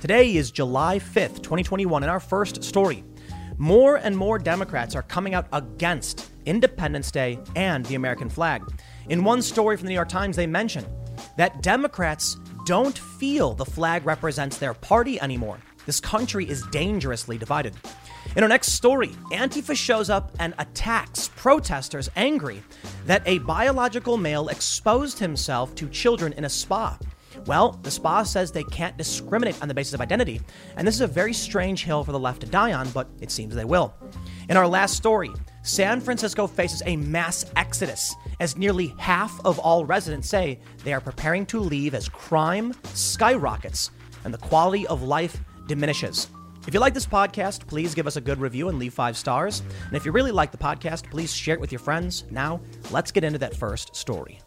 Today is July 5th, 2021, and our first story. More and more Democrats are coming out against Independence Day and the American flag. In one story from the New York Times, they mention that Democrats don't feel the flag represents their party anymore. This country is dangerously divided. In our next story, Antifa shows up and attacks protesters angry that a biological male exposed himself to children in a spa. Well, the spa says they can't discriminate on the basis of identity, and this is a very strange hill for the left to die on, but it seems they will. In our last story, San Francisco faces a mass exodus as nearly half of all residents say they are preparing to leave as crime skyrockets and the quality of life diminishes. If you like this podcast, please give us a good review and leave five stars. And if you really like the podcast, please share it with your friends. Now, let's get into that first story.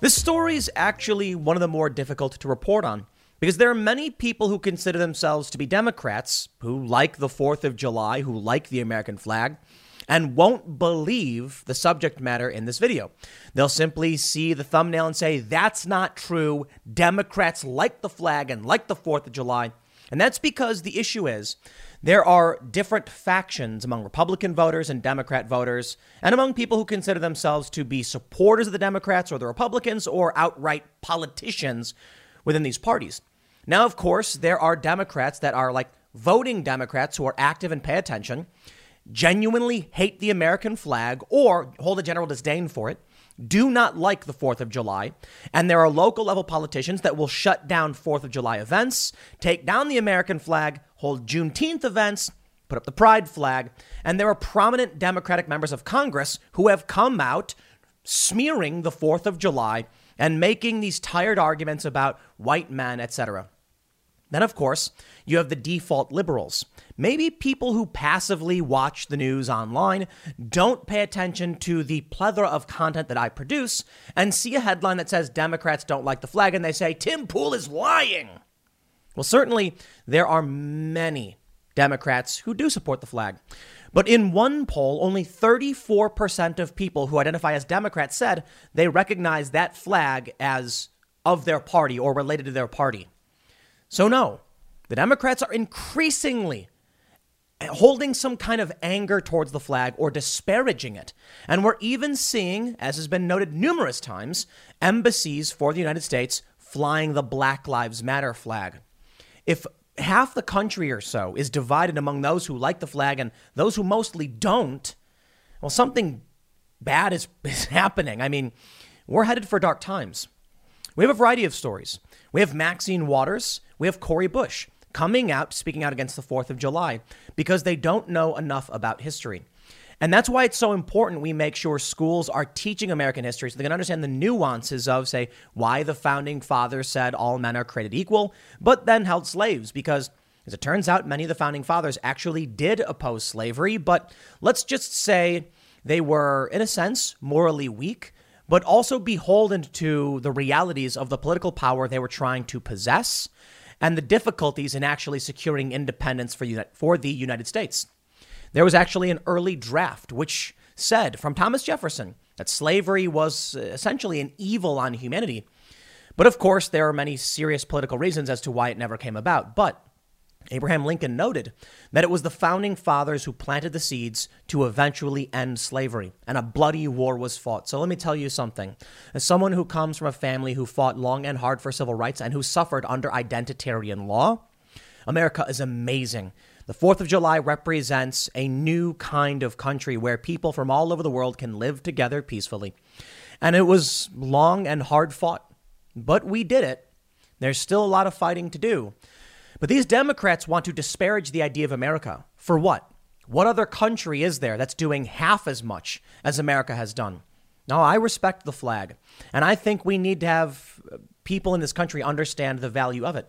This story is actually one of the more difficult to report on because there are many people who consider themselves to be Democrats who like the 4th of July, who like the American flag, and won't believe the subject matter in this video. They'll simply see the thumbnail and say, that's not true. Democrats like the flag and like the 4th of July. And that's because the issue is there are different factions among Republican voters and Democrat voters, and among people who consider themselves to be supporters of the Democrats or the Republicans or outright politicians within these parties. Now, of course, there are Democrats that are like voting Democrats who are active and pay attention genuinely hate the American flag or hold a general disdain for it, do not like the 4th of July, and there are local level politicians that will shut down 4th of July events, take down the American flag, hold Juneteenth events, put up the pride flag, and there are prominent Democratic members of Congress who have come out smearing the 4th of July and making these tired arguments about white men, etc. Then, of course, you have the default liberals. Maybe people who passively watch the news online don't pay attention to the plethora of content that I produce and see a headline that says Democrats don't like the flag and they say Tim Pool is lying. Well, certainly there are many Democrats who do support the flag. But in one poll, only 34% of people who identify as Democrats said they recognize that flag as of their party or related to their party. So, no, the Democrats are increasingly holding some kind of anger towards the flag or disparaging it. And we're even seeing, as has been noted numerous times, embassies for the United States flying the Black Lives Matter flag. If half the country or so is divided among those who like the flag and those who mostly don't, well, something bad is, is happening. I mean, we're headed for dark times. We have a variety of stories. We have Maxine Waters, we have Cori Bush coming out, speaking out against the 4th of July because they don't know enough about history. And that's why it's so important we make sure schools are teaching American history so they can understand the nuances of, say, why the founding fathers said all men are created equal, but then held slaves. Because, as it turns out, many of the founding fathers actually did oppose slavery, but let's just say they were, in a sense, morally weak but also beholden to the realities of the political power they were trying to possess and the difficulties in actually securing independence for, the United States. There was actually an early draft which said from Thomas Jefferson that slavery was uh, essentially an evil on humanity. But of course, there are many serious political reasons as to why it never came about. But Abraham Lincoln noted that it was the founding fathers who planted the seeds to eventually end slavery, and a bloody war was fought. So let me tell you something. As someone who comes from a family who fought long and hard for civil rights and who suffered under identitarian law, America is amazing. The 4th of July represents a new kind of country where people from all over the world can live together peacefully. And it was long and hard fought, but we did it. There's still a lot of fighting to do. But these Democrats want to disparage the idea of America. For what? What other country is there that's doing half as much as America has done? Now, I respect the flag, and I think we need to have people in this country understand the value of it.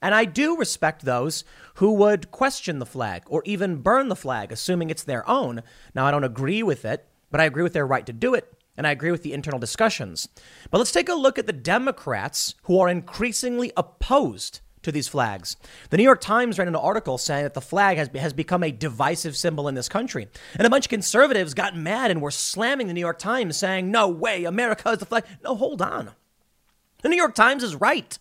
And I do respect those who would question the flag or even burn the flag, assuming it's their own. Now, I don't agree with it, but I agree with their right to do it, and I agree with the internal discussions. But let's take a look at the Democrats who are increasingly opposed to these flags. The New York Times ran an article saying that the flag has, has become a divisive symbol in this country. And a bunch of conservatives got mad and were slamming the New York Times, saying, No way, America is the flag. No, hold on. The New York Times is right.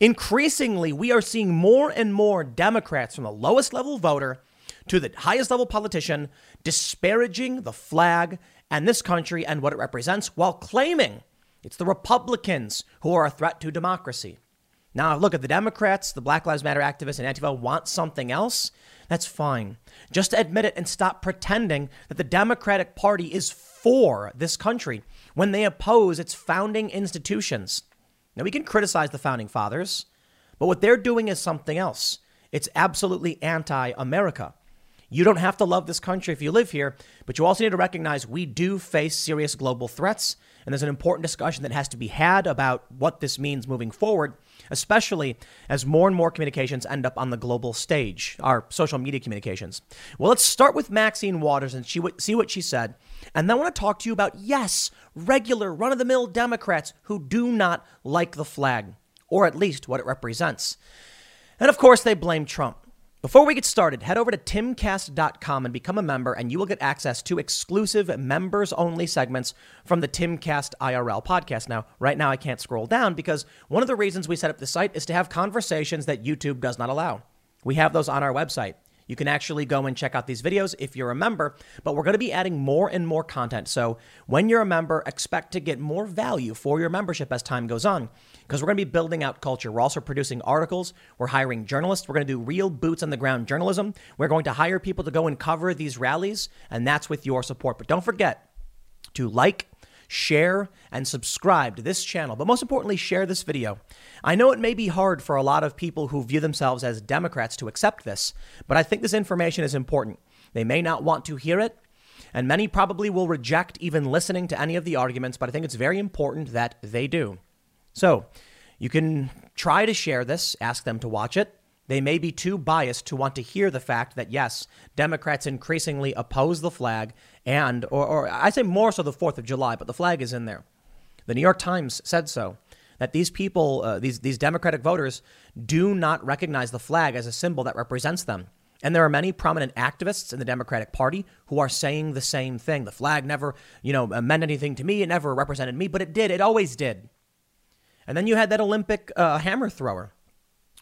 Increasingly, we are seeing more and more Democrats from the lowest level voter to the highest level politician disparaging the flag and this country and what it represents while claiming it's the Republicans who are a threat to democracy. Now, look at the Democrats, the Black Lives Matter activists, and Antifa want something else. That's fine. Just admit it and stop pretending that the Democratic Party is for this country when they oppose its founding institutions. Now, we can criticize the founding fathers, but what they're doing is something else. It's absolutely anti America. You don't have to love this country if you live here, but you also need to recognize we do face serious global threats. And there's an important discussion that has to be had about what this means moving forward, especially as more and more communications end up on the global stage, our social media communications. Well, let's start with Maxine Waters and see what she said. And then I want to talk to you about, yes, regular run of the mill Democrats who do not like the flag, or at least what it represents. And of course, they blame Trump. Before we get started, head over to timcast.com and become a member, and you will get access to exclusive members only segments from the Timcast IRL podcast. Now, right now, I can't scroll down because one of the reasons we set up the site is to have conversations that YouTube does not allow. We have those on our website. You can actually go and check out these videos if you're a member, but we're going to be adding more and more content. So when you're a member, expect to get more value for your membership as time goes on because we're going to be building out culture. We're also producing articles. We're hiring journalists. We're going to do real boots on the ground journalism. We're going to hire people to go and cover these rallies, and that's with your support. But don't forget to like, share, and subscribe to this channel. But most importantly, share this video. I know it may be hard for a lot of people who view themselves as Democrats to accept this, but I think this information is important. They may not want to hear it, and many probably will reject even listening to any of the arguments, but I think it's very important that they do. So you can try to share this, ask them to watch it. They may be too biased to want to hear the fact that, yes, Democrats increasingly oppose the flag and, or, or I say more so the 4th of July, but the flag is in there. The New York Times said so, that these people, uh, these, these Democratic voters, do not recognize the flag as a symbol that represents them. And there are many prominent activists in the Democratic Party who are saying the same thing. The flag never, you know, meant anything to me. It never represented me, but it did. It always did. And then you had that Olympic uh, hammer thrower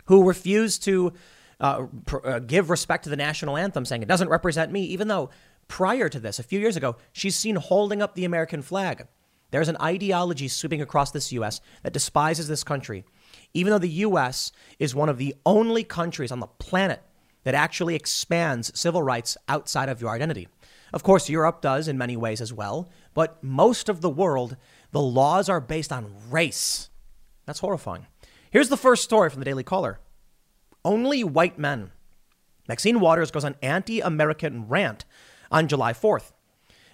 who refused to uh, pr- uh, give respect to the national anthem, saying it doesn't represent me, even though prior to this, a few years ago, she's seen holding up the American flag. There's an ideology sweeping across this U.S. that despises this country, even though the U.S. is one of the only countries on the planet that actually expands civil rights outside of your identity. Of course, Europe does in many ways as well, but most of the world, the laws are based on race. That's horrifying. Here's the first story from the Daily Caller Only white men. Maxine Waters goes on anti American rant on July 4th.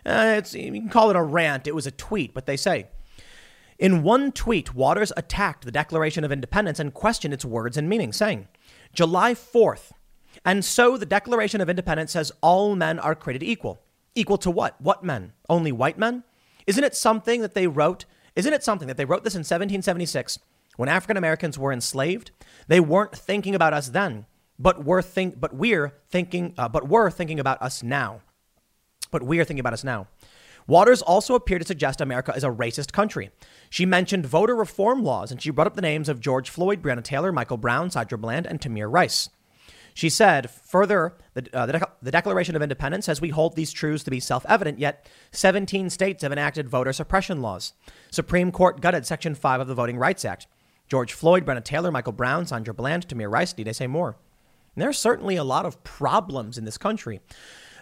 Uh, you can call it a rant, it was a tweet, but they say. In one tweet, Waters attacked the Declaration of Independence and questioned its words and meaning, saying, July 4th. And so the Declaration of Independence says all men are created equal. Equal to what? What men? Only white men? Isn't it something that they wrote? Isn't it something that they wrote this in 1776 when African Americans were enslaved, they weren't thinking about us then, but we're think, but we're thinking, uh, but we're thinking about us now. But we're thinking about us now. Waters also appeared to suggest America is a racist country. She mentioned voter reform laws, and she brought up the names of George Floyd, Breonna Taylor, Michael Brown, Sandra Bland, and Tamir Rice. She said, further, the, uh, the, the, Declaration of Independence says we hold these truths to be self evident, yet 17 states have enacted voter suppression laws. Supreme Court gutted Section 5 of the Voting Rights Act. George Floyd, Breonna Taylor, Michael Brown, Sandra Bland, Tamir Rice, need I say more? And there are certainly a lot of problems in this country.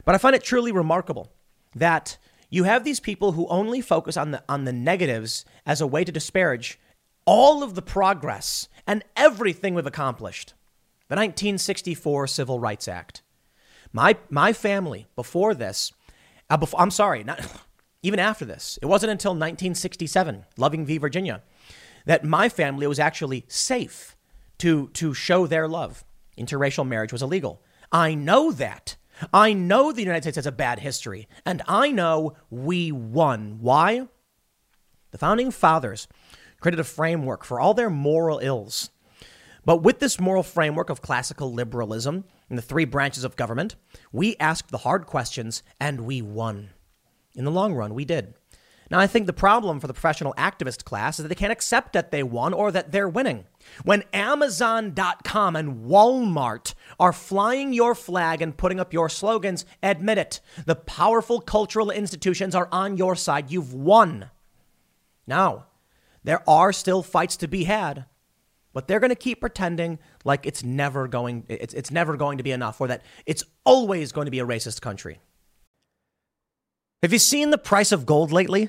But I find it truly remarkable that you have these people who only focus on the, on the negatives as a way to disparage all of the progress and everything we've accomplished. The 1964 Civil Rights Act. My, my family, before this, uh, before, I'm sorry, not, even after this, it wasn't until 1967, Loving v. Virginia, that my family was actually safe to, to show their love. Interracial marriage was illegal. I know that. I know the United States has a bad history, and I know we won. Why? The founding fathers created a framework for all their moral ills. But with this moral framework of classical liberalism and the three branches of government, we asked the hard questions and we won. In the long run, we did. Now, I think the problem for the professional activist class is that they can't accept that they won or that they're winning. When Amazon.com and Walmart are flying your flag and putting up your slogans, admit it. The powerful cultural institutions are on your side. You've won. Now, there are still fights to be had, but they're going to keep pretending like it's never going it's, it's never going to be enough or that it's always going to be a racist country. Have you seen the price of gold lately?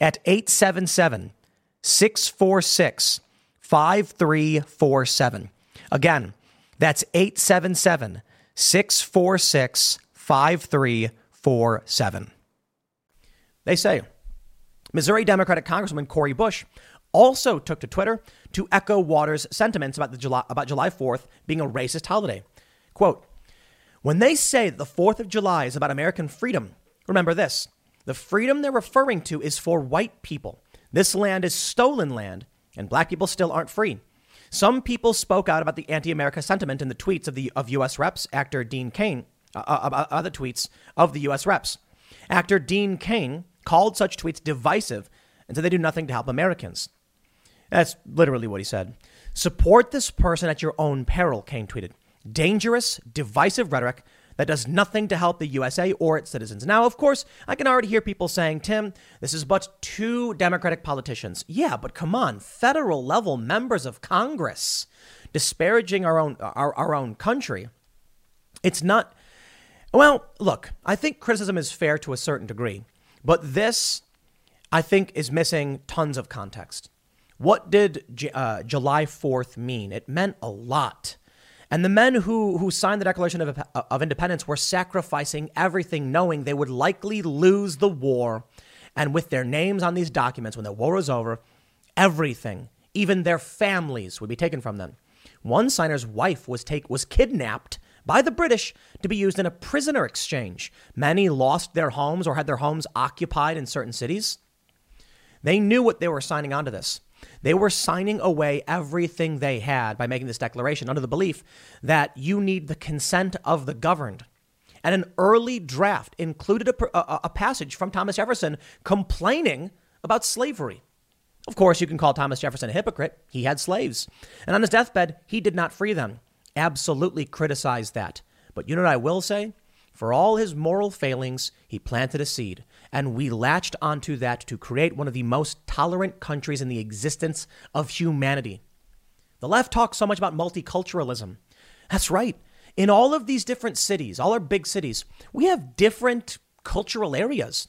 at 877 646 5347. Again, that's 877 646 5347. They say Missouri Democratic Congresswoman Cori Bush also took to Twitter to echo Waters' sentiments about, the July, about July 4th being a racist holiday. Quote, when they say that the 4th of July is about American freedom, remember this the freedom they're referring to is for white people. This land is stolen land, and black people still aren't free. Some people spoke out about the anti-America sentiment in the tweets of the of U.S. Reps actor Dean Cain, Uh, uh, other tweets of the U.S. Reps. Actor Dean Cain called such tweets divisive and said they do nothing to help Americans. That's literally what he said. Support this person at your own peril, Cain tweeted. Dangerous, divisive rhetoric that does nothing to help the USA or its citizens. Now, of course, I can already hear people saying, Tim, this is but two Democratic politicians. Yeah, but come on, federal level members of Congress disparaging our own our, our own country. It's not well, look, I think criticism is fair to a certain degree, but this I think is missing tons of context. What did uh, July 4th mean? It meant a lot. And the men who, who signed the Declaration of, uh, of Independence were sacrificing everything, knowing they would likely lose the war. And with their names on these documents, when the war was over, everything, even their families, would be taken from them. One signer's wife was, take, was kidnapped by the British to be used in a prisoner exchange. Many lost their homes or had their homes occupied in certain cities. They knew what they were signing onto this. They were signing away everything they had by making this declaration under the belief that you need the consent of the governed. And an early draft included a, a, a passage from Thomas Jefferson complaining about slavery. Of course, you can call Thomas Jefferson a hypocrite. He had slaves. And on his deathbed, he did not free them. Absolutely criticize that. But you know what I will say? For all his moral failings, he planted a seed, and we latched onto that to create one of the most tolerant countries in the existence of humanity. The left talks so much about multiculturalism. That's right. In all of these different cities, all our big cities, we have different cultural areas.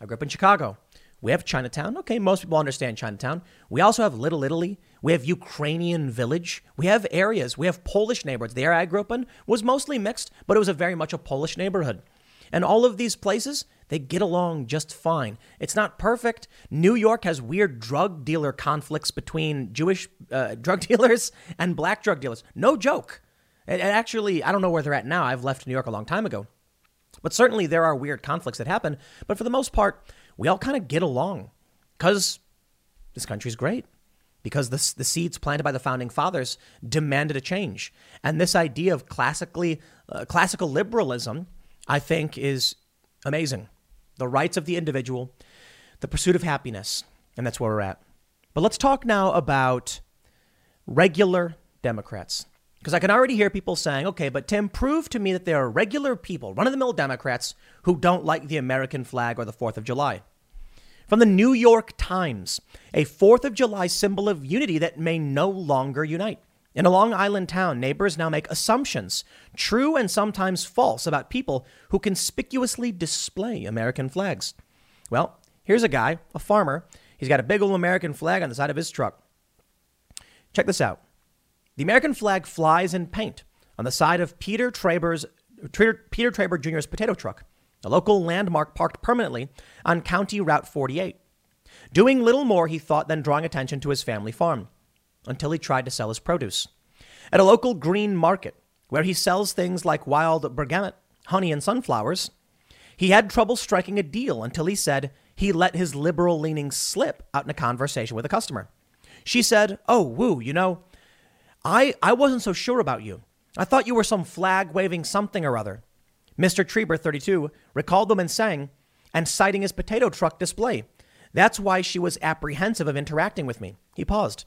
I grew up in Chicago. We have Chinatown. Okay, most people understand Chinatown. We also have Little Italy. We have Ukrainian Village. We have areas. We have Polish neighborhoods. The area I grew up in was mostly mixed, but it was a very much a Polish neighborhood. And all of these places, they get along just fine. It's not perfect. New York has weird drug dealer conflicts between Jewish uh, drug dealers and black drug dealers. No joke. It actually, I don't know where they're at now. I've left New York a long time ago. But certainly there are weird conflicts that happen. But for the most part, we all kind of get along because this country's great because the, the seeds planted by the founding fathers demanded a change. And this idea of classically uh, classical liberalism, I think, is amazing. The rights of the individual, the pursuit of happiness, and that's where we're at. But let's talk now about regular Democrats. Because I can already hear people saying, okay, but Tim, prove to me that there are regular people, run of the mill Democrats, who don't like the American flag or the 4th of July. From the New York Times, a 4th of July symbol of unity that may no longer unite. In a Long Island town, neighbors now make assumptions, true and sometimes false, about people who conspicuously display American flags. Well, here's a guy, a farmer. He's got a big old American flag on the side of his truck. Check this out. The American flag flies in paint on the side of Peter Traber's Peter Traber Jr.'s potato truck, a local landmark parked permanently on County Route 48. Doing little more, he thought, than drawing attention to his family farm, until he tried to sell his produce. At a local green market, where he sells things like wild bergamot, honey, and sunflowers, he had trouble striking a deal until he said he let his liberal leanings slip out in a conversation with a customer. She said, Oh, woo, you know, I, I wasn't so sure about you. I thought you were some flag waving something or other. Mr. Treber, 32, recalled the woman saying and citing his potato truck display. That's why she was apprehensive of interacting with me. He paused.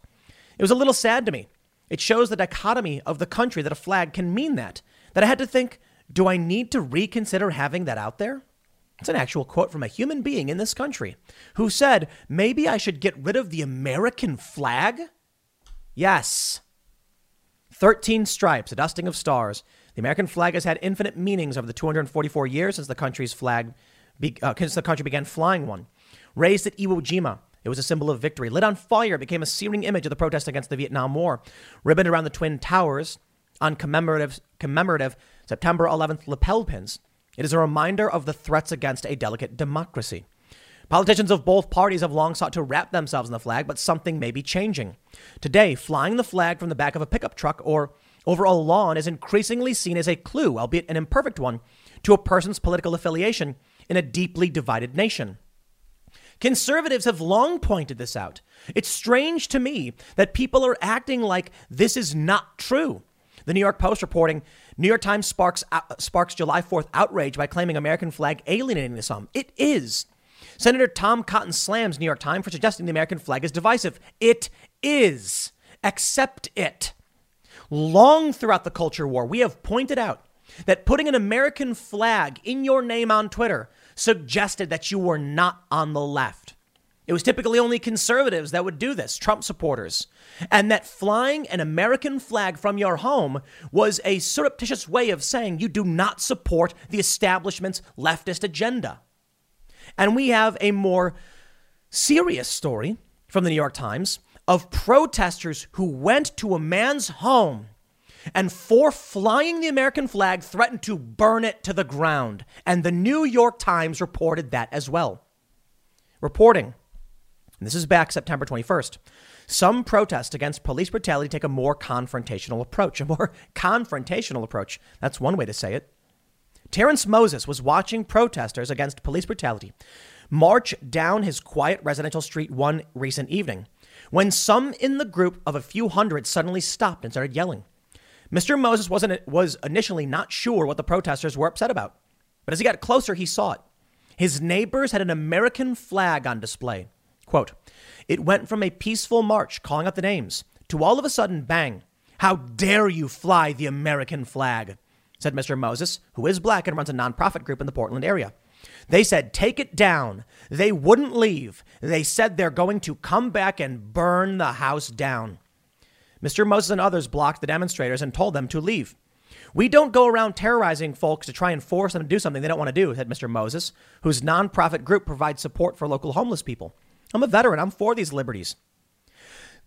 It was a little sad to me. It shows the dichotomy of the country that a flag can mean that. That I had to think, do I need to reconsider having that out there? It's an actual quote from a human being in this country who said, maybe I should get rid of the American flag? Yes. 13 stripes, a dusting of stars. The American flag has had infinite meanings over the 244 years since the country's flag, be, uh, since the country began flying one. Raised at Iwo Jima, it was a symbol of victory. Lit on fire, it became a searing image of the protest against the Vietnam War. Ribboned around the Twin Towers on commemorative, commemorative September 11th lapel pins. It is a reminder of the threats against a delicate democracy. Politicians of both parties have long sought to wrap themselves in the flag, but something may be changing. Today, flying the flag from the back of a pickup truck or over a lawn is increasingly seen as a clue, albeit an imperfect one, to a person's political affiliation in a deeply divided nation. Conservatives have long pointed this out. It's strange to me that people are acting like this is not true. The New York Post reporting New York Times sparks, uh, sparks July 4th outrage by claiming American flag alienating the some. It is. Senator Tom Cotton slams New York Times for suggesting the American flag is divisive. It is. Accept it. Long throughout the culture war, we have pointed out that putting an American flag in your name on Twitter suggested that you were not on the left. It was typically only conservatives that would do this, Trump supporters. And that flying an American flag from your home was a surreptitious way of saying you do not support the establishment's leftist agenda. And we have a more serious story from the New York Times of protesters who went to a man's home and for flying the American flag threatened to burn it to the ground. And the New York Times reported that as well. Reporting, this is back September 21st. Some protests against police brutality take a more confrontational approach. A more confrontational approach. That's one way to say it. Terrence Moses was watching protesters against police brutality march down his quiet residential street one recent evening when some in the group of a few hundred suddenly stopped and started yelling. Mr. Moses wasn't, was initially not sure what the protesters were upset about, but as he got closer, he saw it. His neighbors had an American flag on display. Quote, it went from a peaceful march calling out the names to all of a sudden, bang, how dare you fly the American flag? said Mr. Moses, who is black and runs a nonprofit group in the Portland area. They said, take it down. They wouldn't leave. They said they're going to come back and burn the house down. Mr. Moses and others blocked the demonstrators and told them to leave. We don't go around terrorizing folks to try and force them to do something they don't want to do, said Mr. Moses, whose nonprofit group provides support for local homeless people. I'm a veteran. I'm for these liberties.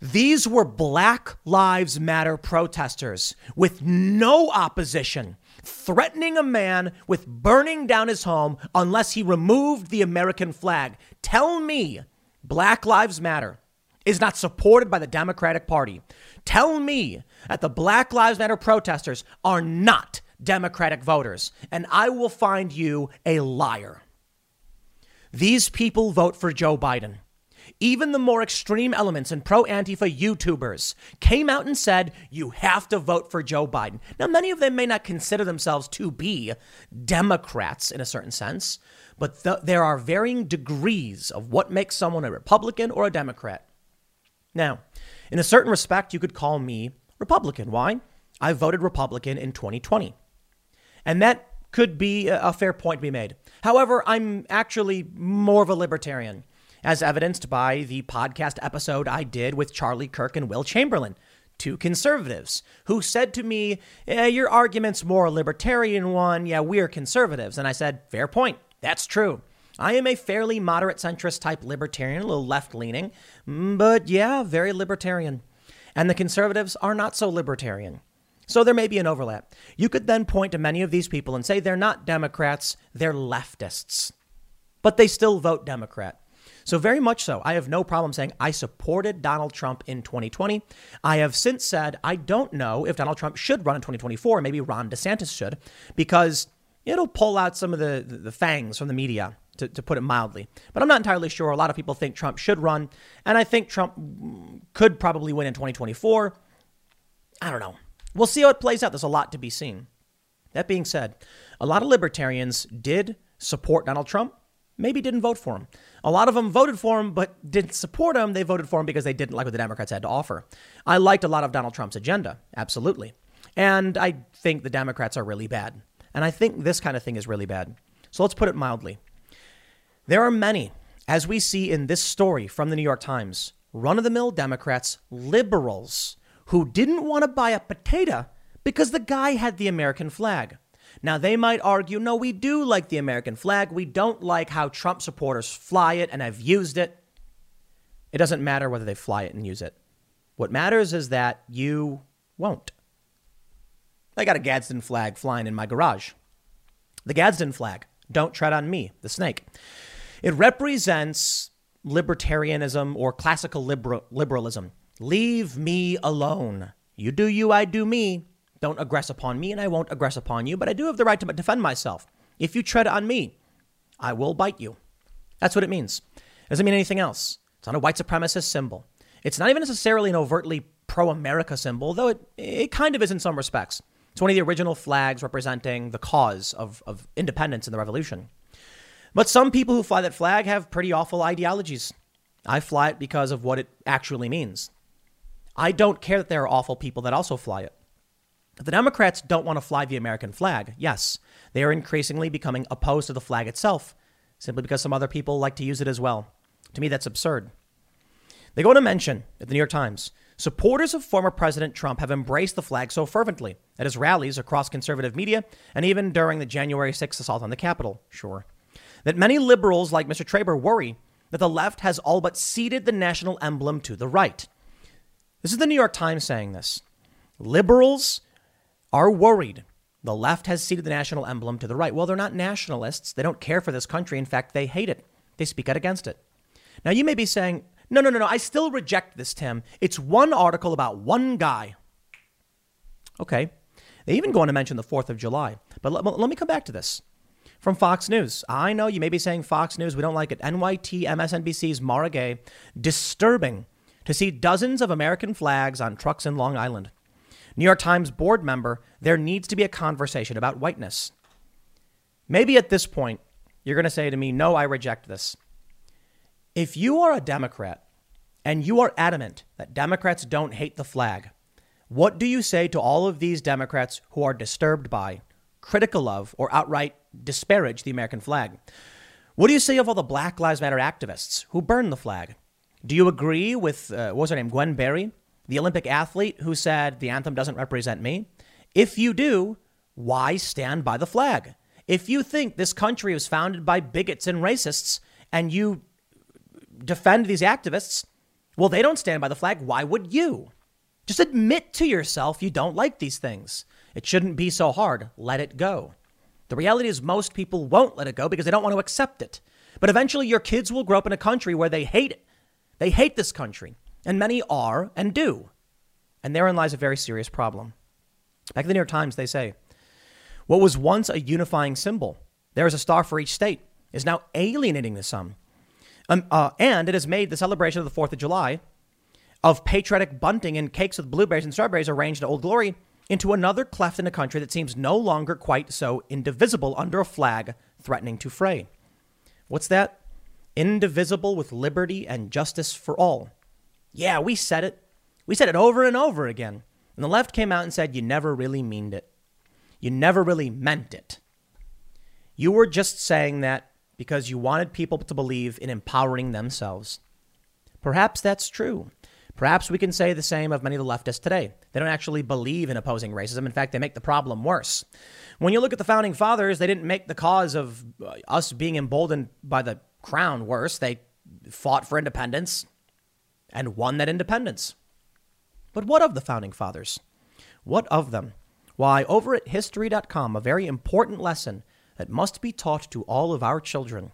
These were Black Lives Matter protesters with no opposition, threatening a man with burning down his home unless he removed the American flag. Tell me Black Lives Matter is not supported by the Democratic Party. Tell me that the Black Lives Matter protesters are not Democratic voters, and I will find you a liar. These people vote for Joe Biden. Even the more extreme elements and pro Antifa YouTubers came out and said, you have to vote for Joe Biden. Now, many of them may not consider themselves to be Democrats in a certain sense, but th- there are varying degrees of what makes someone a Republican or a Democrat. Now, in a certain respect, you could call me Republican. Why? I voted Republican in 2020. And that could be a fair point to be made. However, I'm actually more of a libertarian, as evidenced by the podcast episode I did with Charlie Kirk and Will Chamberlain, two conservatives, who said to me, eh, Your argument's more a libertarian one. Yeah, we're conservatives. And I said, Fair point. That's true. I am a fairly moderate centrist type libertarian, a little left leaning, but yeah, very libertarian. And the conservatives are not so libertarian. So there may be an overlap. You could then point to many of these people and say they're not Democrats, they're leftists. But they still vote Democrat. So, very much so. I have no problem saying I supported Donald Trump in 2020. I have since said I don't know if Donald Trump should run in 2024. Maybe Ron DeSantis should, because it'll pull out some of the, the fangs from the media, to, to put it mildly. But I'm not entirely sure. A lot of people think Trump should run, and I think Trump could probably win in 2024. I don't know. We'll see how it plays out. There's a lot to be seen. That being said, a lot of libertarians did support Donald Trump, maybe didn't vote for him. A lot of them voted for him, but didn't support him. They voted for him because they didn't like what the Democrats had to offer. I liked a lot of Donald Trump's agenda, absolutely. And I think the Democrats are really bad. And I think this kind of thing is really bad. So let's put it mildly. There are many, as we see in this story from the New York Times, run of the mill Democrats, liberals, who didn't want to buy a potato because the guy had the American flag. Now, they might argue, no, we do like the American flag. We don't like how Trump supporters fly it and have used it. It doesn't matter whether they fly it and use it. What matters is that you won't. I got a Gadsden flag flying in my garage. The Gadsden flag, don't tread on me, the snake. It represents libertarianism or classical liberal, liberalism. Leave me alone. You do you, I do me. Don't aggress upon me, and I won't aggress upon you, but I do have the right to defend myself. If you tread on me, I will bite you. That's what it means. It doesn't mean anything else. It's not a white supremacist symbol. It's not even necessarily an overtly pro America symbol, though it, it kind of is in some respects. It's one of the original flags representing the cause of, of independence in the revolution. But some people who fly that flag have pretty awful ideologies. I fly it because of what it actually means. I don't care that there are awful people that also fly it. The Democrats don't want to fly the American flag. Yes, they are increasingly becoming opposed to the flag itself, simply because some other people like to use it as well. To me, that's absurd. They go on to mention at the New York Times supporters of former President Trump have embraced the flag so fervently at his rallies across conservative media and even during the January 6th assault on the Capitol. Sure. That many liberals like Mr. Traber worry that the left has all but ceded the national emblem to the right. This is the New York Times saying this. Liberals are worried the left has ceded the national emblem to the right. Well, they're not nationalists. They don't care for this country. In fact, they hate it. They speak out against it. Now, you may be saying, no, no, no, no, I still reject this, Tim. It's one article about one guy. Okay. They even go on to mention the 4th of July. But let, let me come back to this. From Fox News. I know you may be saying Fox News, we don't like it. NYT MSNBC's Mara Gay, disturbing to see dozens of American flags on trucks in Long Island. New York Times board member, there needs to be a conversation about whiteness. Maybe at this point, you're going to say to me, no, I reject this. If you are a Democrat and you are adamant that Democrats don't hate the flag, what do you say to all of these Democrats who are disturbed by, critical of, or outright disparage the American flag? What do you say of all the Black Lives Matter activists who burn the flag? Do you agree with, uh, what was her name, Gwen Berry, the Olympic athlete who said the anthem doesn't represent me? If you do, why stand by the flag? If you think this country was founded by bigots and racists and you defend these activists, well, they don't stand by the flag. Why would you? Just admit to yourself you don't like these things. It shouldn't be so hard. Let it go. The reality is, most people won't let it go because they don't want to accept it. But eventually, your kids will grow up in a country where they hate it they hate this country, and many are and do. And therein lies a very serious problem. Back in the New York Times, they say, what was once a unifying symbol, there is a star for each state, is now alienating the some. Um, uh, and it has made the celebration of the 4th of July of patriotic bunting and cakes with blueberries and strawberries arranged in Old Glory into another cleft in a country that seems no longer quite so indivisible under a flag threatening to fray. What's that? indivisible with liberty and justice for all. Yeah, we said it. We said it over and over again. And the left came out and said, You never really meaned it. You never really meant it. You were just saying that because you wanted people to believe in empowering themselves. Perhaps that's true. Perhaps we can say the same of many of the leftists today. They don't actually believe in opposing racism. In fact, they make the problem worse. When you look at the founding fathers, they didn't make the cause of uh, us being emboldened by the crown worse. They fought for independence and won that independence. But what of the founding fathers? What of them? Why, over at history.com, a very important lesson that must be taught to all of our children.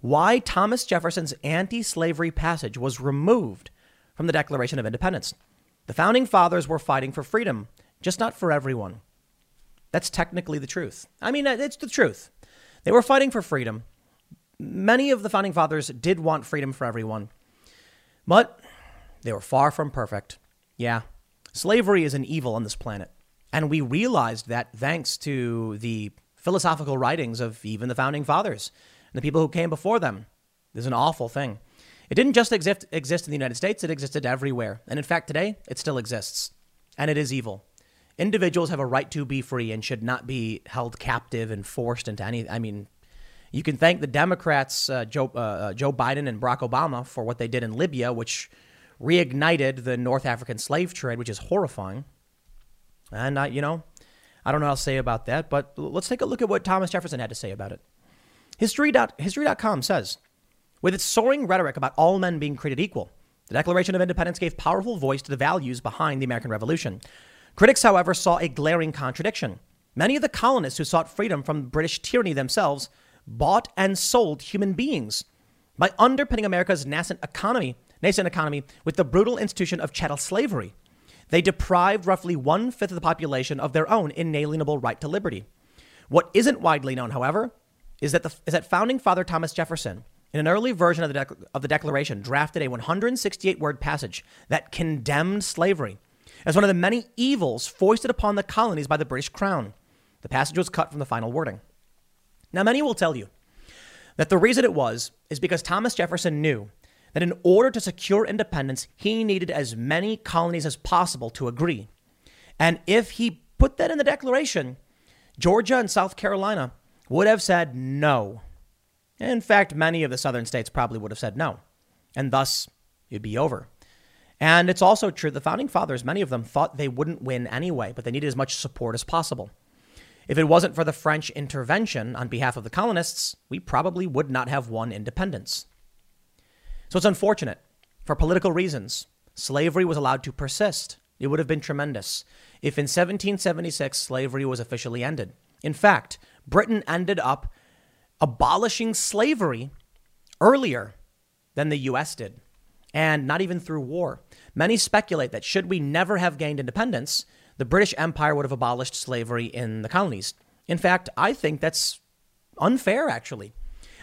Why Thomas Jefferson's anti slavery passage was removed from the Declaration of Independence. The founding fathers were fighting for freedom, just not for everyone. That's technically the truth. I mean, uh, it's the truth. They were fighting for freedom. Many of the founding fathers did want freedom for everyone, but they were far from perfect. Yeah, slavery is an evil on this planet. And we realized that thanks to the philosophical writings of even the founding fathers and the people who came before them. This is an awful thing. It didn't just exist, exist in the United States, it existed everywhere. And in fact, today, it still exists. And it is evil. Individuals have a right to be free and should not be held captive and forced into any. I mean, you can thank the Democrats, uh, Joe, uh, uh Joe Biden and Barack Obama, for what they did in Libya, which reignited the North African slave trade, which is horrifying. And, uh, you know, I don't know what I'll say about that, but let's take a look at what Thomas Jefferson had to say about it. History. dot, History.com says, with its soaring rhetoric about all men being created equal, the Declaration of Independence gave powerful voice to the values behind the American Revolution. Critics, however, saw a glaring contradiction. Many of the colonists who sought freedom from British tyranny themselves bought and sold human beings by underpinning America's nascent economy, nascent economy with the brutal institution of chattel slavery. They deprived roughly one fifth of the population of their own inalienable right to liberty. What isn't widely known, however, is that, the, is that founding father Thomas Jefferson, in an early version of the, de- of the Declaration, drafted a 168 word passage that condemned slavery as one of the many evils foisted upon the colonies by the British Crown. The passage was cut from the final wording. Now, many will tell you that the reason it was is because Thomas Jefferson knew that in order to secure independence, he needed as many colonies as possible to agree. And if he put that in the Declaration, Georgia and South Carolina would have said no. In fact, many of the southern states probably would have said no. And thus, it'd be over. And it's also true the founding fathers, many of them thought they wouldn't win anyway, but they needed as much support as possible. If it wasn't for the French intervention on behalf of the colonists, we probably would not have won independence. So it's unfortunate. For political reasons, slavery was allowed to persist. It would have been tremendous if in 1776 slavery was officially ended. In fact, Britain ended up abolishing slavery earlier than the US did, and not even through war. Many speculate that should we never have gained independence, the British Empire would have abolished slavery in the colonies. In fact, I think that's unfair, actually.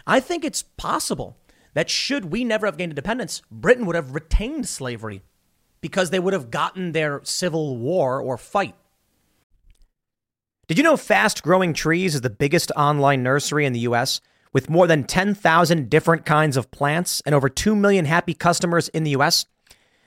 I think it's possible that should we never have gained independence, Britain would have retained slavery because they would have gotten their civil war or fight. Did you know Fast Growing Trees is the biggest online nursery in the US with more than 10,000 different kinds of plants and over 2 million happy customers in the US?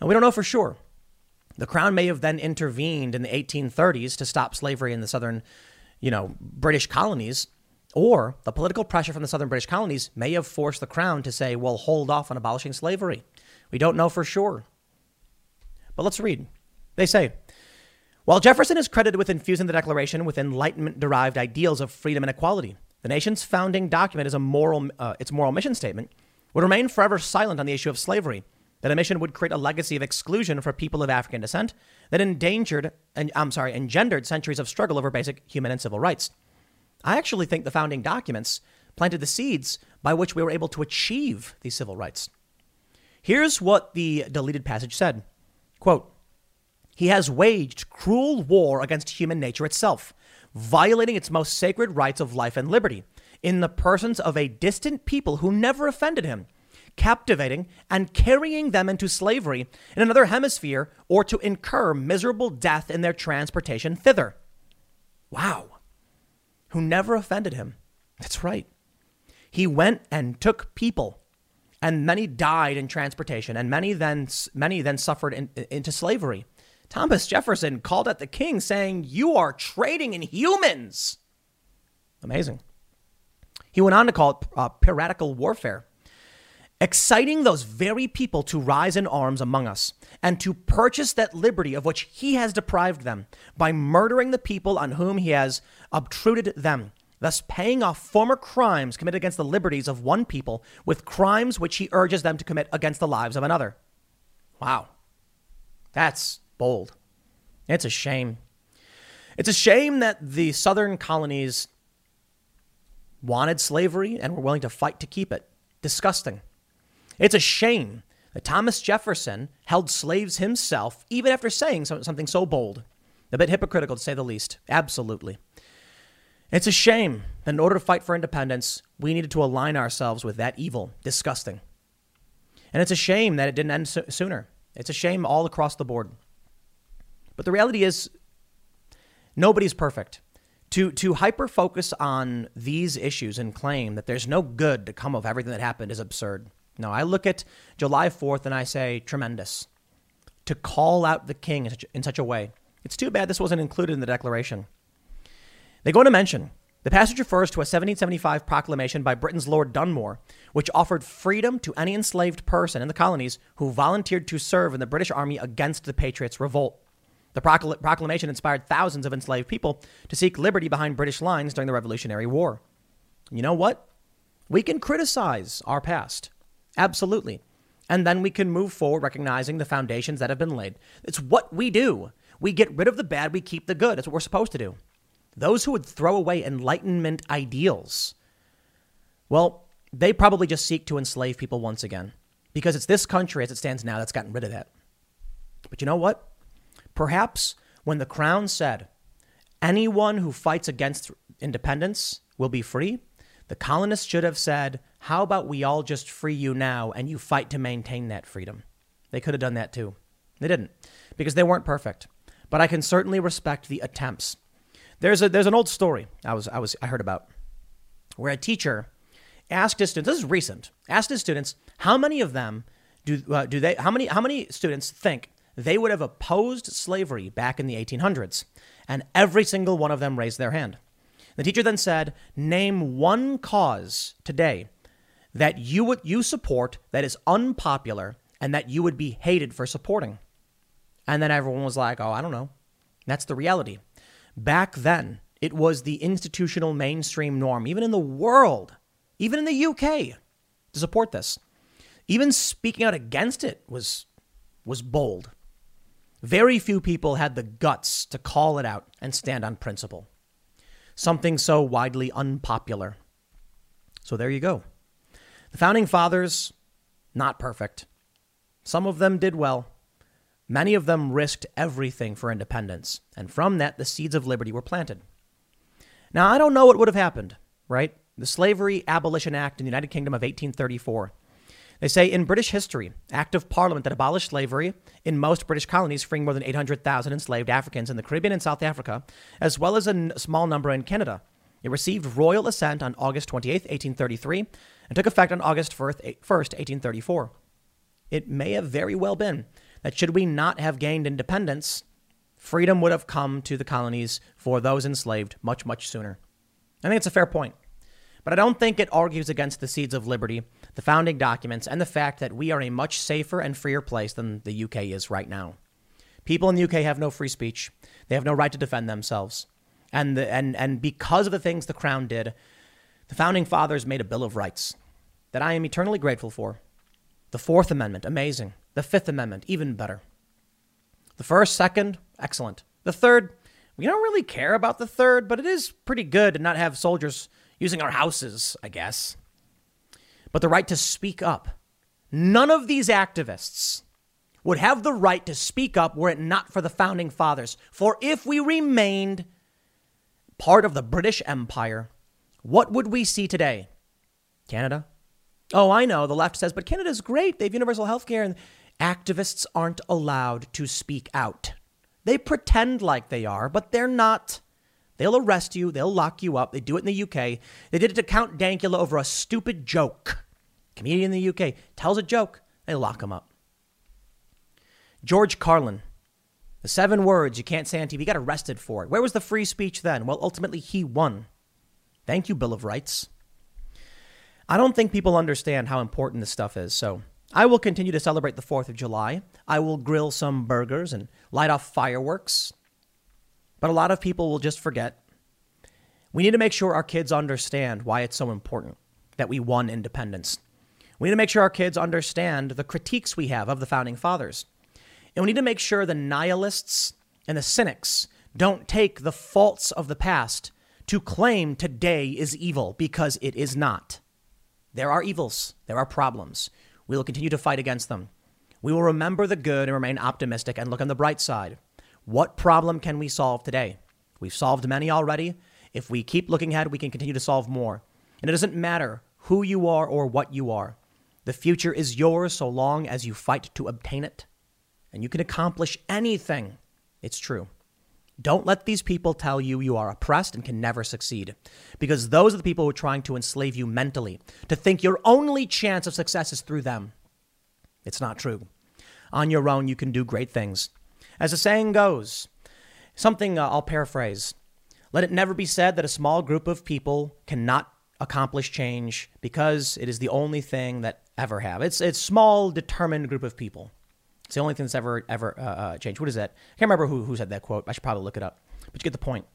And we don't know for sure. The crown may have then intervened in the 1830s to stop slavery in the southern, you know, British colonies, or the political pressure from the southern British colonies may have forced the crown to say, well, hold off on abolishing slavery. We don't know for sure. But let's read. They say, while Jefferson is credited with infusing the Declaration with Enlightenment derived ideals of freedom and equality, the nation's founding document is a moral, uh, its moral mission statement would remain forever silent on the issue of slavery. That a mission would create a legacy of exclusion for people of African descent that endangered, and I'm sorry, engendered centuries of struggle over basic human and civil rights. I actually think the founding documents planted the seeds by which we were able to achieve these civil rights. Here's what the deleted passage said Quote, He has waged cruel war against human nature itself, violating its most sacred rights of life and liberty in the persons of a distant people who never offended him, captivating and carrying them into slavery in another hemisphere or to incur miserable death in their transportation thither. Wow. Who never offended him. That's right. He went and took people, and many died in transportation, and many then many then suffered in, into slavery. Thomas Jefferson called at the king, saying, "You are trading in humans." Amazing. He went on to call it uh, piratical warfare, exciting those very people to rise in arms among us and to purchase that liberty of which he has deprived them by murdering the people on whom he has obtruded them thus paying off former crimes committed against the liberties of one people with crimes which he urges them to commit against the lives of another. Wow. That's bold. It's a shame. It's a shame that the southern colonies wanted slavery and were willing to fight to keep it. Disgusting. It's a shame that Thomas Jefferson held slaves himself, even after saying something so bold. A bit hypocritical, to say the least. Absolutely. It's a shame that in order to fight for independence, we needed to align ourselves with that evil. Disgusting. And it's a shame that it didn't end so- sooner. It's a shame all across the board. But the reality is, nobody's perfect. To, to hyper focus on these issues and claim that there's no good to come of everything that happened is absurd. No, I look at July 4th and I say, tremendous. To call out the king in such, in such a way. It's too bad this wasn't included in the Declaration. They go on to mention the passage refers to a 1775 proclamation by Britain's Lord Dunmore, which offered freedom to any enslaved person in the colonies who volunteered to serve in the British Army against the Patriots' revolt. The procl- proclamation inspired thousands of enslaved people to seek liberty behind British lines during the Revolutionary War. You know what? We can criticize our past. Absolutely. And then we can move forward recognizing the foundations that have been laid. It's what we do. We get rid of the bad, we keep the good. That's what we're supposed to do. Those who would throw away Enlightenment ideals, well, they probably just seek to enslave people once again because it's this country as it stands now that's gotten rid of that. But you know what? Perhaps when the crown said, anyone who fights against independence will be free, the colonists should have said, how about we all just free you now and you fight to maintain that freedom? They could have done that too. They didn't because they weren't perfect. But I can certainly respect the attempts. There's a there's an old story I was I was I heard about where a teacher asked his students. This is recent. Asked his students how many of them do uh, do they how many how many students think they would have opposed slavery back in the 1800s, and every single one of them raised their hand. The teacher then said, "Name one cause today that you would you support that is unpopular and that you would be hated for supporting." And then everyone was like, "Oh, I don't know." That's the reality. Back then, it was the institutional mainstream norm, even in the world, even in the UK, to support this. Even speaking out against it was, was bold. Very few people had the guts to call it out and stand on principle. Something so widely unpopular. So there you go. The founding fathers, not perfect. Some of them did well, Many of them risked everything for independence, and from that, the seeds of liberty were planted. Now, I don't know what would have happened, right? The Slavery Abolition Act in the United Kingdom of 1834. They say in British history, Act of Parliament that abolished slavery in most British colonies, freeing more than 800,000 enslaved Africans in the Caribbean and South Africa, as well as a n- small number in Canada. It received royal assent on August 28, 1833, and took effect on August 1st, 1834. It may have very well been that should we not have gained independence, freedom would have come to the colonies for those enslaved much, much sooner. I think it's a fair point. But I don't think it argues against the seeds of liberty, the founding documents, and the fact that we are a much safer and freer place than the UK is right now. People in the UK have no free speech. They have no right to defend themselves. And, the, and, and because of the things the Crown did, the founding fathers made a Bill of Rights that I am eternally grateful for. The Fourth Amendment, amazing. The Fifth Amendment, even better. The first, second, excellent. The third, we don't really care about the third, but it is pretty good to not have soldiers using our houses, I guess. But the right to speak up. None of these activists would have the right to speak up were it not for the founding fathers. For if we remained part of the British Empire, what would we see today? Canada? Oh, I know. The left says, but Canada's great. They have universal health care. And activists aren't allowed to speak out. They pretend like they are, but they're not. They'll arrest you. They'll lock you up. They do it in the UK. They did it to Count Dankula over a stupid joke. Comedian in the UK tells a joke. They lock him up. George Carlin, the seven words you can't say on TV, got arrested for it. Where was the free speech then? Well, ultimately, he won. Thank you, Bill of Rights. I don't think people understand how important this stuff is. So I will continue to celebrate the 4th of July. I will grill some burgers and light off fireworks. But a lot of people will just forget. We need to make sure our kids understand why it's so important that we won independence. We need to make sure our kids understand the critiques we have of the founding fathers. And we need to make sure the nihilists and the cynics don't take the faults of the past to claim today is evil because it is not. There are evils, there are problems. We will continue to fight against them. We will remember the good and remain optimistic and look on the bright side. What problem can we solve today? We've solved many already. If we keep looking ahead, we can continue to solve more. And it doesn't matter who you are or what you are. The future is yours so long as you fight to obtain it. And you can accomplish anything. It's true. Don't let these people tell you you are oppressed and can never succeed, because those are the people who are trying to enslave you mentally, to think your only chance of success is through them. It's not true. On your own, you can do great things. As the saying goes, something uh, I'll paraphrase let it never be said that a small group of people cannot accomplish change because it is the only thing that ever have. It's a small, determined group of people. It's the only thing that's ever ever uh, uh, changed. What is that? I can't remember who who said that quote. I should probably look it up. But you get the point.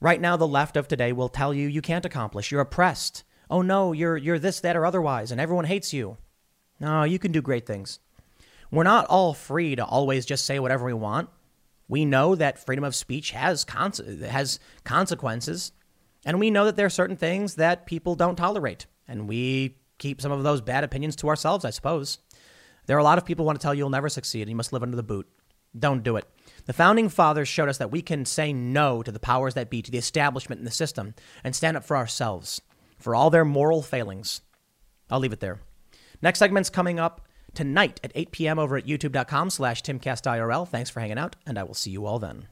Right now, the left of today will tell you you can't accomplish. You're oppressed. Oh no, you're you're this, that, or otherwise, and everyone hates you. No, you can do great things. We're not all free to always just say whatever we want. We know that freedom of speech has cons- has consequences, and we know that there are certain things that people don't tolerate, and we keep some of those bad opinions to ourselves, I suppose. There are a lot of people who want to tell you you'll never succeed and you must live under the boot. Don't do it. The founding fathers showed us that we can say no to the powers that be, to the establishment and the system, and stand up for ourselves, for all their moral failings. I'll leave it there. Next segment's coming up tonight at 8 p.m. over at youtube.com slash timcastirl. Thanks for hanging out, and I will see you all then.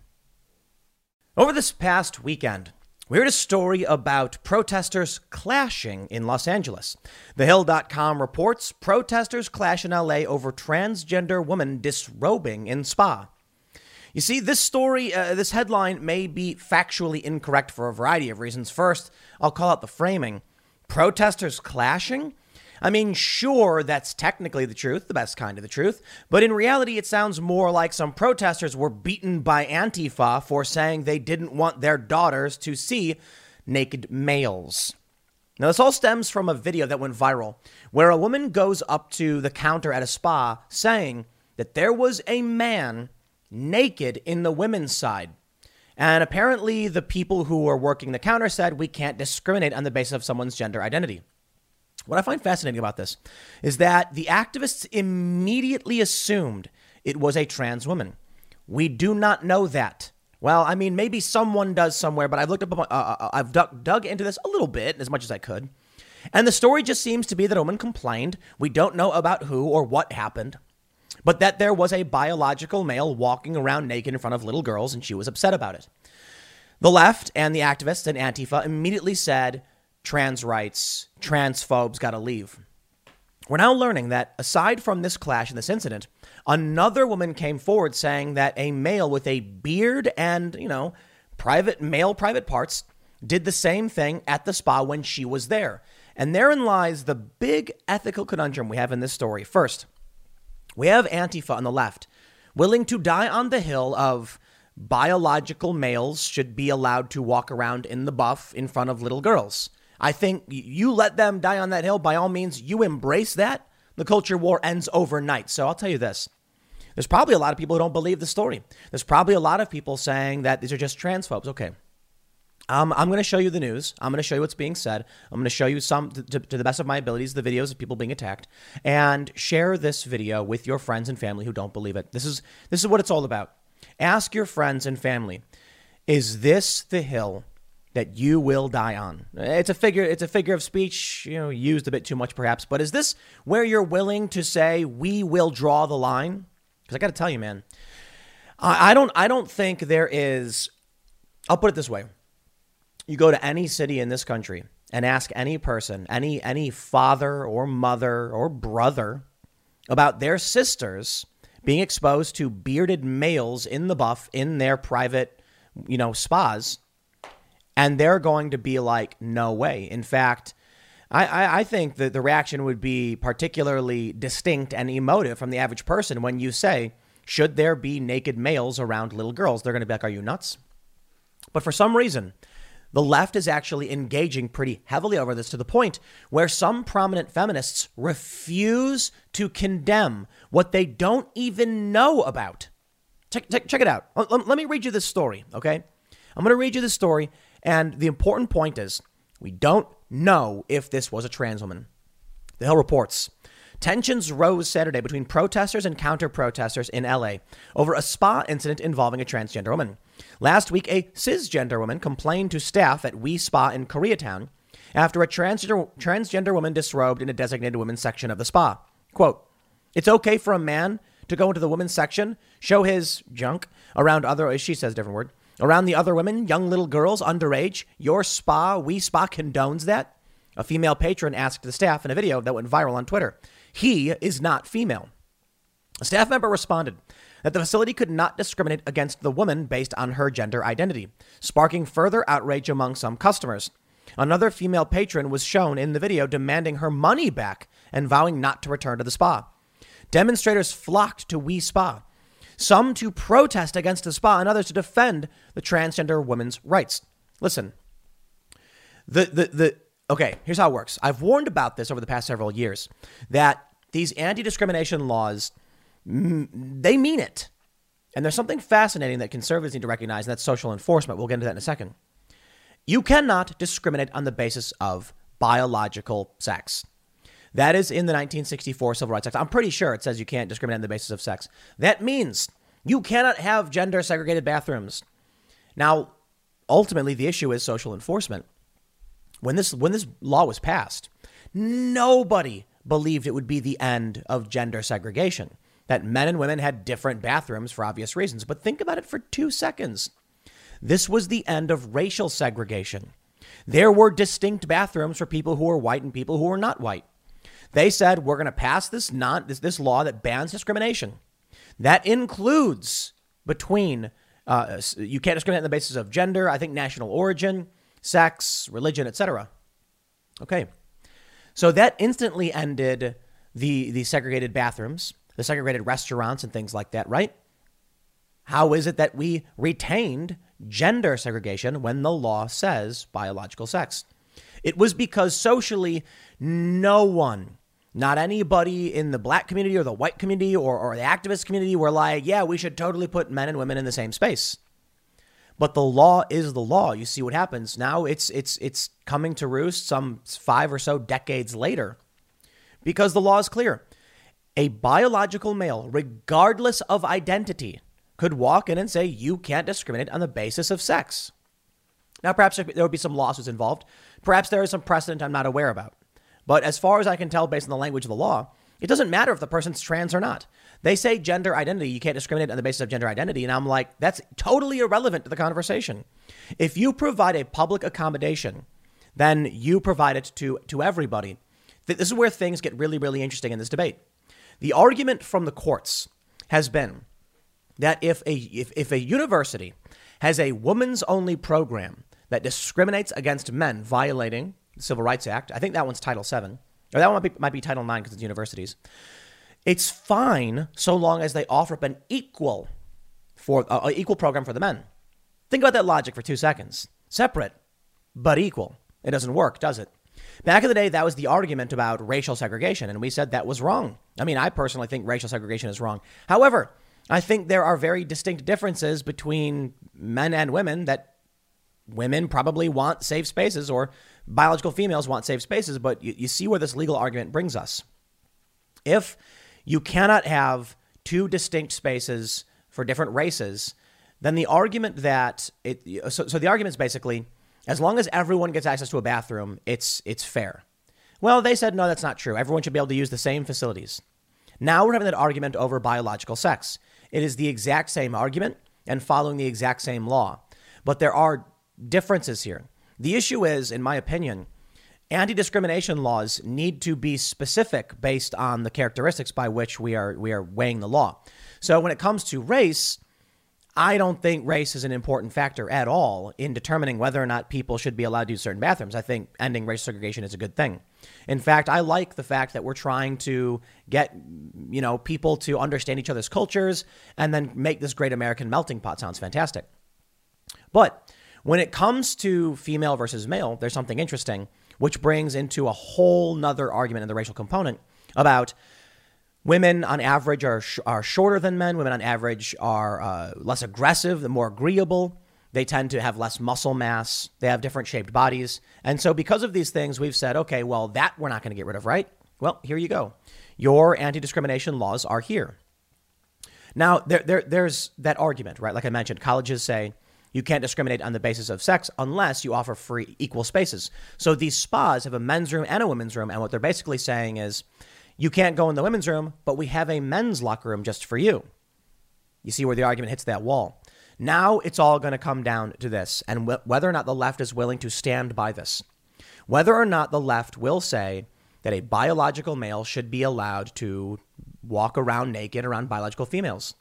Over this past weekend, we heard a story about protesters clashing in Los Angeles. TheHill.com reports protesters clash in LA over transgender woman disrobing in spa. You see, this story, uh, this headline may be factually incorrect for a variety of reasons. First, I'll call out the framing. Protesters clashing? I mean, sure, that's technically the truth, the best kind of the truth, but in reality, it sounds more like some protesters were beaten by Antifa for saying they didn't want their daughters to see naked males. Now, this all stems from a video that went viral where a woman goes up to the counter at a spa saying that there was a man naked in the women's side. And apparently, the people who were working the counter said we can't discriminate on the basis of someone's gender identity. What I find fascinating about this is that the activists immediately assumed it was a trans woman. We do not know that. Well, I mean, maybe someone does somewhere, but I've looked up, uh, uh, uh, I've dug, dug into this a little bit, as much as I could. And the story just seems to be that a woman complained. We don't know about who or what happened, but that there was a biological male walking around naked in front of little girls, and she was upset about it. The left and the activists and Antifa immediately said, trans rights, transphobes got to leave. We're now learning that aside from this clash and this incident, another woman came forward saying that a male with a beard and, you know, private male private parts did the same thing at the spa when she was there. And therein lies the big ethical conundrum we have in this story. First, we have Antifa on the left, willing to die on the hill of biological males should be allowed to walk around in the buff in front of little girls. I think you let them die on that hill, by all means, you embrace that. The culture war ends overnight. So I'll tell you this there's probably a lot of people who don't believe the story. There's probably a lot of people saying that these are just transphobes. Okay. Um, I'm going to show you the news. I'm going to show you what's being said. I'm going to show you some, to, to, the best of my abilities, the videos of people being attacked, and share this video with your friends and family who don't believe it. This is this is what it's all about. Ask your friends and family, is this the hill that you will die on? It's a figure. It's a figure of speech, you know, used a bit too much perhaps. But is this where you're willing to say we will draw the line? Because I got to tell you, man, I, I don't. I don't think there is. I'll put it this way you go to any city in this country and ask any person, any any father or mother or brother about their sisters being exposed to bearded males in the buff in their private, you know, spas, and they're going to be like, no way. In fact, I, I, think that the reaction would be particularly distinct and emotive from the average person when you say, should there be naked males around little girls? They're going to be like, are you nuts? But for some reason, the left is actually engaging pretty heavily over this to the point where some prominent feminists refuse to condemn what they don't even know about. Check, check, check it out. Let, let me read you this story, okay? I'm going to read you this story, and the important point is we don't know if this was a trans woman. The Hill reports Tensions rose Saturday between protesters and counter protesters in LA over a spa incident involving a transgender woman. Last week, a cisgender woman complained to staff at Wi Spa in Koreatown after a transgender, transgender woman disrobed in a designated women's section of the spa. Quote, It's okay for a man to go into the women's section, show his junk around other, she says different word, around the other women, young little girls, underage. Your spa, Wi Spa condones that? A female patron asked the staff in a video that went viral on Twitter. He is not female. A staff member responded that the facility could not discriminate against the woman based on her gender identity, sparking further outrage among some customers. Another female patron was shown in the video demanding her money back and vowing not to return to the spa. Demonstrators flocked to Wi Spa, some to protest against the spa and others to defend the transgender women's rights. Listen, the, the, the, okay, here's how it works. I've warned about this over the past several years that these anti discrimination laws, they mean it. And there's something fascinating that conservatives need to recognize, and that's social enforcement. We'll get into that in a second. You cannot discriminate on the basis of biological sex. That is in the 1964 Civil Rights Act. I'm pretty sure it says you can't discriminate on the basis of sex. That means you cannot have gender segregated bathrooms. Now, ultimately, the issue is social enforcement when this when this law was passed, nobody believed it would be the end of gender segregation. That men and women had different bathrooms for obvious reasons. But think about it for two seconds. This was the end of racial segregation. There were distinct bathrooms for people who were white and people who were not white. They said we're going to pass this not this, this law that bans discrimination. That includes between uh, you can't discriminate on the basis of gender. I think national origin sex, religion, etc. Okay. So that instantly ended the, the segregated bathrooms, the segregated restaurants, and things like that, right? How is it that we retained gender segregation when the law says biological sex? It was because socially, no one, not anybody in the black community or the white community or, or the activist community were like, yeah, we should totally put men and women in the same space. But the law is the law. You see what happens now. It's it's it's coming to roost some five or so decades later, because the law is clear. A biological male, regardless of identity, could walk in and say you can't discriminate on the basis of sex. Now, perhaps there would be some lawsuits involved. Perhaps there is some precedent I'm not aware about. But as far as I can tell, based on the language of the law, it doesn't matter if the person's trans or not. They say gender identity, you can't discriminate on the basis of gender identity. And I'm like, that's totally irrelevant to the conversation. If you provide a public accommodation, then you provide it to, to everybody. This is where things get really, really interesting in this debate. The argument from the courts has been that if a, if, if a university has a women's only program that discriminates against men violating Civil Rights Act, I think that one's Title VII, or that one might be, might be Title IX because it's universities. It's fine so long as they offer up an equal for uh, equal program for the men. Think about that logic for two seconds. Separate, but equal. It doesn't work, does it? Back in the day, that was the argument about racial segregation, and we said that was wrong. I mean, I personally think racial segregation is wrong. However, I think there are very distinct differences between men and women that women probably want safe spaces or biological females want safe spaces, but you, you see where this legal argument brings us. If you cannot have two distinct spaces for different races, then the argument that it so, so the is basically as long as everyone gets access to a bathroom, it's it's fair. Well, they said no, that's not true. Everyone should be able to use the same facilities. Now we're having that argument over biological sex. It is the exact same argument and following the exact same law. But there are differences here. The issue is, in my opinion, anti discrimination laws need to be specific based on the characteristics by which we are, we are weighing the law. So when it comes to race, I don't think race is an important factor at all in determining whether or not people should be allowed to use certain bathrooms. I think ending racial segregation is a good thing. In fact, I like the fact that we're trying to get, you know, people to understand each other's cultures and then make this great American melting pot. Sounds fantastic. But when it comes to female versus male, there's something interesting, which brings into a whole nother argument in the racial component about women on average are, sh- are shorter than men. Women on average are uh, less aggressive, more agreeable. They tend to have less muscle mass. They have different shaped bodies. And so, because of these things, we've said, okay, well, that we're not going to get rid of, right? Well, here you go. Your anti discrimination laws are here. Now, there, there, there's that argument, right? Like I mentioned, colleges say, you can't discriminate on the basis of sex unless you offer free equal spaces. So these spas have a men's room and a women's room. And what they're basically saying is you can't go in the women's room, but we have a men's locker room just for you. You see where the argument hits that wall. Now it's all going to come down to this and wh- whether or not the left is willing to stand by this. Whether or not the left will say that a biological male should be allowed to walk around naked around biological females.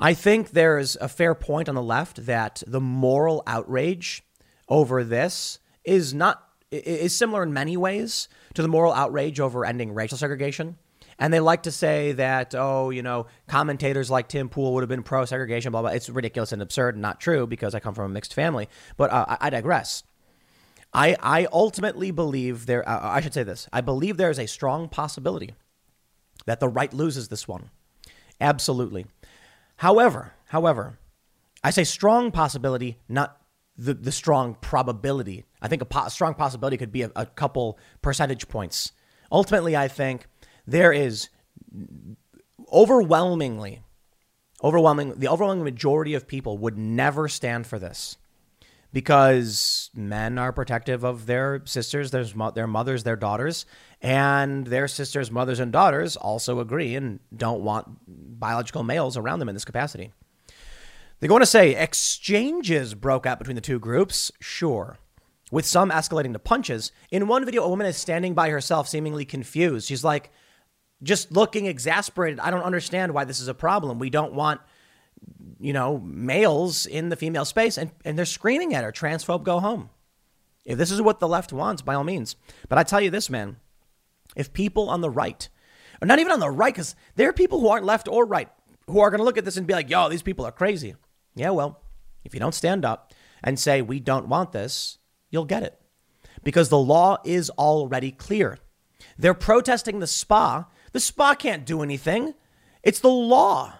I think there's a fair point on the left that the moral outrage over this is not is similar in many ways to the moral outrage over ending racial segregation. And they like to say that, oh, you know, commentators like Tim Pool would have been pro segregation, blah, blah. It's ridiculous and absurd and not true because I come from a mixed family. But uh, I, digress. I, I ultimately believe there, uh, I should say this I believe there is a strong possibility that the right loses this one. Absolutely. However, however, I say strong possibility, not the, the strong probability. I think a po- strong possibility could be a, a couple percentage points. Ultimately, I think there is overwhelmingly, overwhelming, the overwhelming majority of people would never stand for this because men are protective of their sisters, their, their mothers, their daughters, and their sisters, mothers, and daughters also agree and don't want biological males around them in this capacity. They're going to say exchanges broke out between the two groups, sure, with some escalating to punches. In one video, a woman is standing by herself, seemingly confused. She's like, just looking exasperated. I don't understand why this is a problem. We don't want you know, males in the female space, and, and they're screaming at her, transphobe, go home. If this is what the left wants, by all means. But I tell you this, man, if people on the right, or not even on the right, because there are people who aren't left or right, who are going to look at this and be like, yo, these people are crazy. Yeah, well, if you don't stand up and say, we don't want this, you'll get it. Because the law is already clear. They're protesting the spa. The spa can't do anything, it's the law.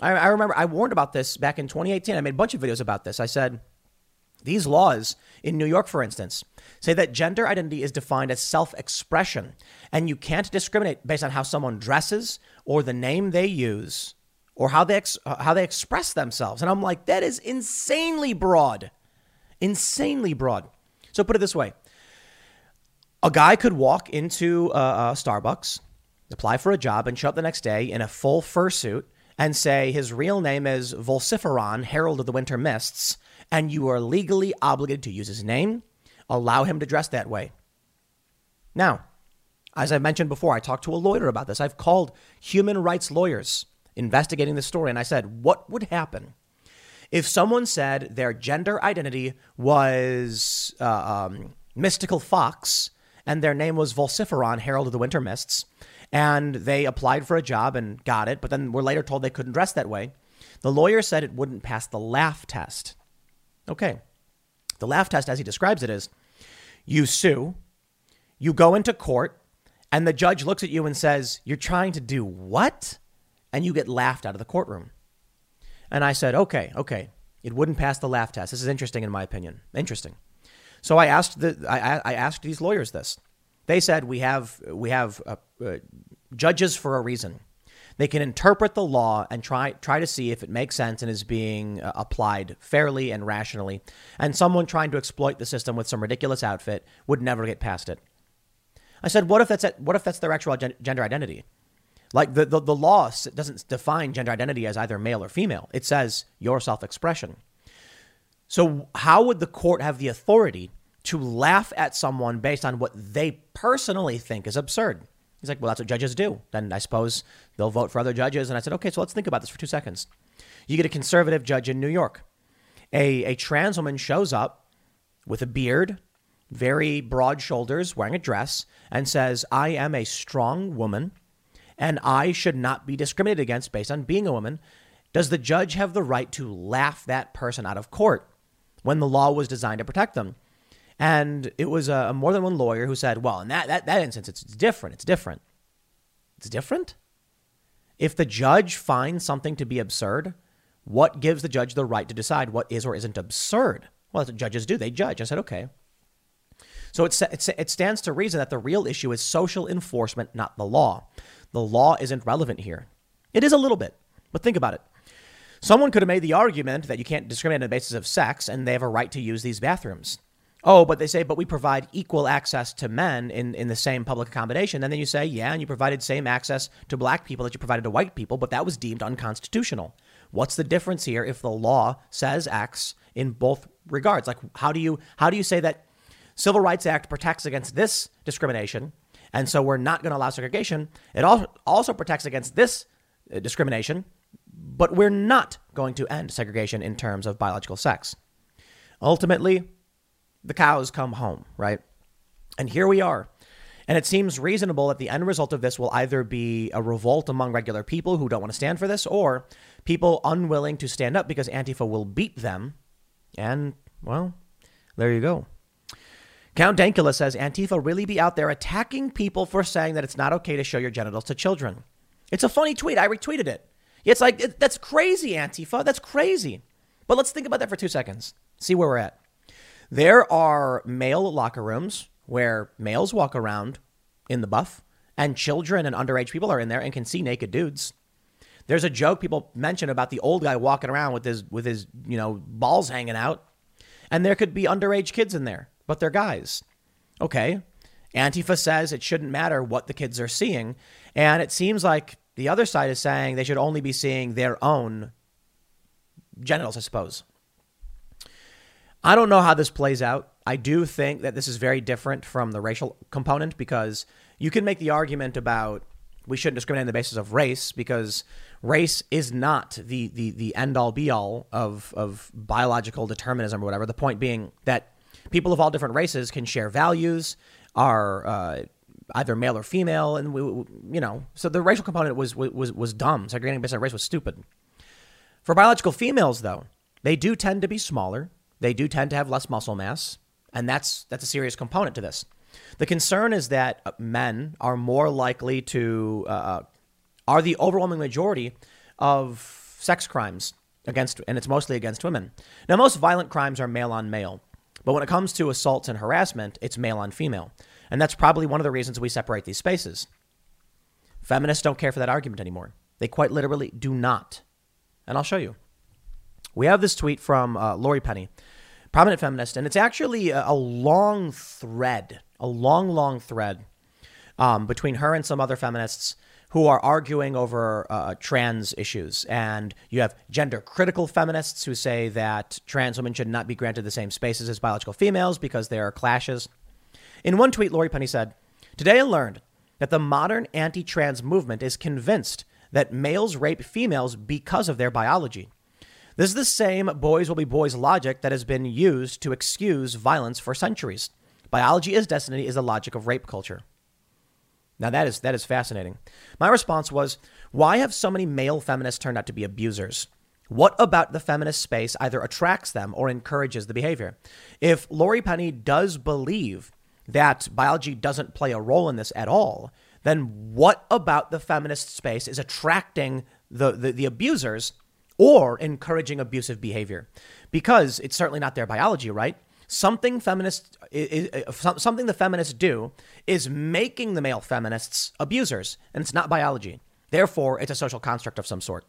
I, I remember I warned about this back in 2018. I made a bunch of videos about this. I said, these laws in New York, for instance, say that gender identity is defined as self expression, and you can't discriminate based on how someone dresses or the name they use or how they, ex- uh, how they express themselves. And I'm like, that is insanely broad. Insanely broad. So put it this way a guy could walk into a, a Starbucks, apply for a job, and show up the next day in a full fursuit and say his real name is Volciferon, Herald of the Winter Mists, and you are legally obligated to use his name, allow him to dress that way. Now, as I mentioned before, I talked to a lawyer about this. I've called human rights lawyers investigating this story, and I said, what would happen if someone said their gender identity was uh, um, Mystical Fox and their name was Volciferon, Herald of the Winter Mists, and they applied for a job and got it, but then were later told they couldn't dress that way? The lawyer said it wouldn't pass the laugh test. Okay. The laugh test, as he describes it, is you sue, you go into court, and the judge looks at you and says, You're trying to do what? And you get laughed out of the courtroom. And I said, Okay, okay. It wouldn't pass the laugh test. This is interesting, in my opinion. Interesting. So I asked the I, I asked these lawyers this. They said we have we have uh, uh, judges for a reason. They can interpret the law and try try to see if it makes sense and is being uh, applied fairly and rationally. And someone trying to exploit the system with some ridiculous outfit would never get past it. I said, what if that's what if that's their actual gender identity? Like the, the, the law doesn't define gender identity as either male or female. It says your self expression. So how would the court have the authority to laugh at someone based on what they personally think is absurd? He's like, well, that's what judges do. Then I suppose they'll vote for other judges. And I said, okay, so let's think about this for two seconds. You get a conservative judge in New York. A, a trans woman shows up with a beard, very broad shoulders, wearing a dress, and says, I am a strong woman and I should not be discriminated against based on being a woman. Does the judge have the right to laugh that person out of court when the law was designed to protect them? And it was a, a more than one lawyer who said, well, in that, that, that instance, it's, it's different. It's different. It's different? If the judge finds something to be absurd, what gives the judge the right to decide what is or isn't absurd? Well, that's what judges do. They judge. I said, okay. So it, it, it stands to reason that the real issue is social enforcement, not the law. The law isn't relevant here. It is a little bit, but think about it. Someone could have made the argument that you can't discriminate on the basis of sex and they have a right to use these bathrooms. Oh, but they say, but we provide equal access to men in, in the same public accommodation. And then you say, yeah, and you provided same access to black people that you provided to white people, but that was deemed unconstitutional. What's the difference here if the law says X in both regards? Like, how do you how do you say that Civil Rights Act protects against this discrimination, and so we're not going to allow segregation? It also protects against this uh, discrimination, but we're not going to end segregation in terms of biological sex. Ultimately, the cows come home, right? And here we are. And it seems reasonable that the end result of this will either be a revolt among regular people who don't want to stand for this, or people unwilling to stand up because Antifa will beat them. And, well, there you go. Count Dankula says Antifa really be out there attacking people for saying that it's not okay to show your genitals to children. It's a funny tweet. I retweeted it. It's like, that's crazy, Antifa. That's crazy. But let's think about that for two seconds. See where we're at. There are male locker rooms where males walk around in the buff, and children and underage people are in there and can see naked dudes. There's a joke people mention about the old guy walking around with his with his you know balls hanging out, and there could be underage kids in there, but they're guys. Okay, Antifa says it shouldn't matter what the kids are seeing, and it seems like the other side is saying they should only be seeing their own genitals, I suppose. I don't know how this plays out. I do think that this is very different from the racial component because you can make the argument about we shouldn't discriminate on the basis of race because race is not the the the end all be all of of biological determinism or whatever. The point being that people of all different races can share values, are uh, either male or female, and we, you know, so the racial component was was was dumb. Segregating based on race was stupid. For biological females, though, they do tend to be smaller. They do tend to have less muscle mass, and that's that's a serious component to this. The concern is that uh, men are more likely to uh, uh, are the overwhelming majority of sex crimes against, and it's mostly against women. Now, most violent crimes are male on male, but when it comes to assaults and harassment, it's male on female, and that's probably one of the reasons we separate these spaces. Feminists don't care for that argument anymore. They quite literally do not, and I'll show you. We have this tweet from uh, Laurie Penny, prominent feminist, and it's actually a, a long thread, a long, long thread um, between her and some other feminists who are arguing over uh, trans issues. And you have gender critical feminists who say that trans women should not be granted the same spaces as biological females because there are clashes. In one tweet, Laurie Penny said, Today I learned that the modern anti trans movement is convinced that males rape females because of their biology. This is the same boys will be boys logic that has been used to excuse violence for centuries. Biology is destiny is the logic of rape culture. Now that is that is fascinating. My response was, why have so many male feminists turned out to be abusers? What about the feminist space either attracts them or encourages the behavior? If Laurie Penny does believe that biology doesn't play a role in this at all, then what about the feminist space is attracting the, the, the abusers or encouraging abusive behavior because it's certainly not their biology, right? Something feminists, something the feminists do is making the male feminists abusers, and it's not biology. Therefore, it's a social construct of some sort.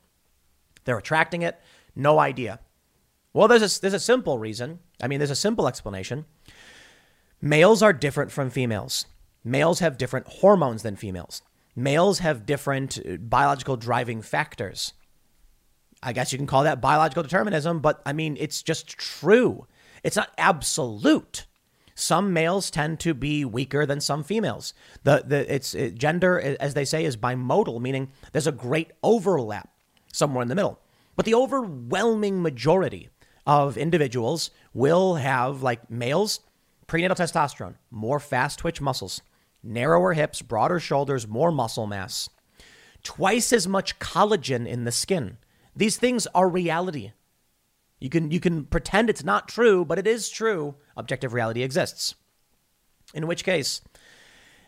They're attracting it, no idea. Well, there's a, there's a simple reason. I mean, there's a simple explanation. Males are different from females. Males have different hormones than females. Males have different uh, biological driving factors. I guess you can call that biological determinism, but I mean, it's just true. It's not absolute. Some males tend to be weaker than some females. The, the it's it, gender, uh, as they say, is bimodal, meaning there's a great overlap somewhere in the middle. But the overwhelming majority of individuals will have, like males, prenatal testosterone, more fast twitch muscles, narrower hips, broader shoulders, more muscle mass, twice as much collagen in the skin these things are reality. You can, you can pretend it's not true, but it is true. Objective reality exists. In which case,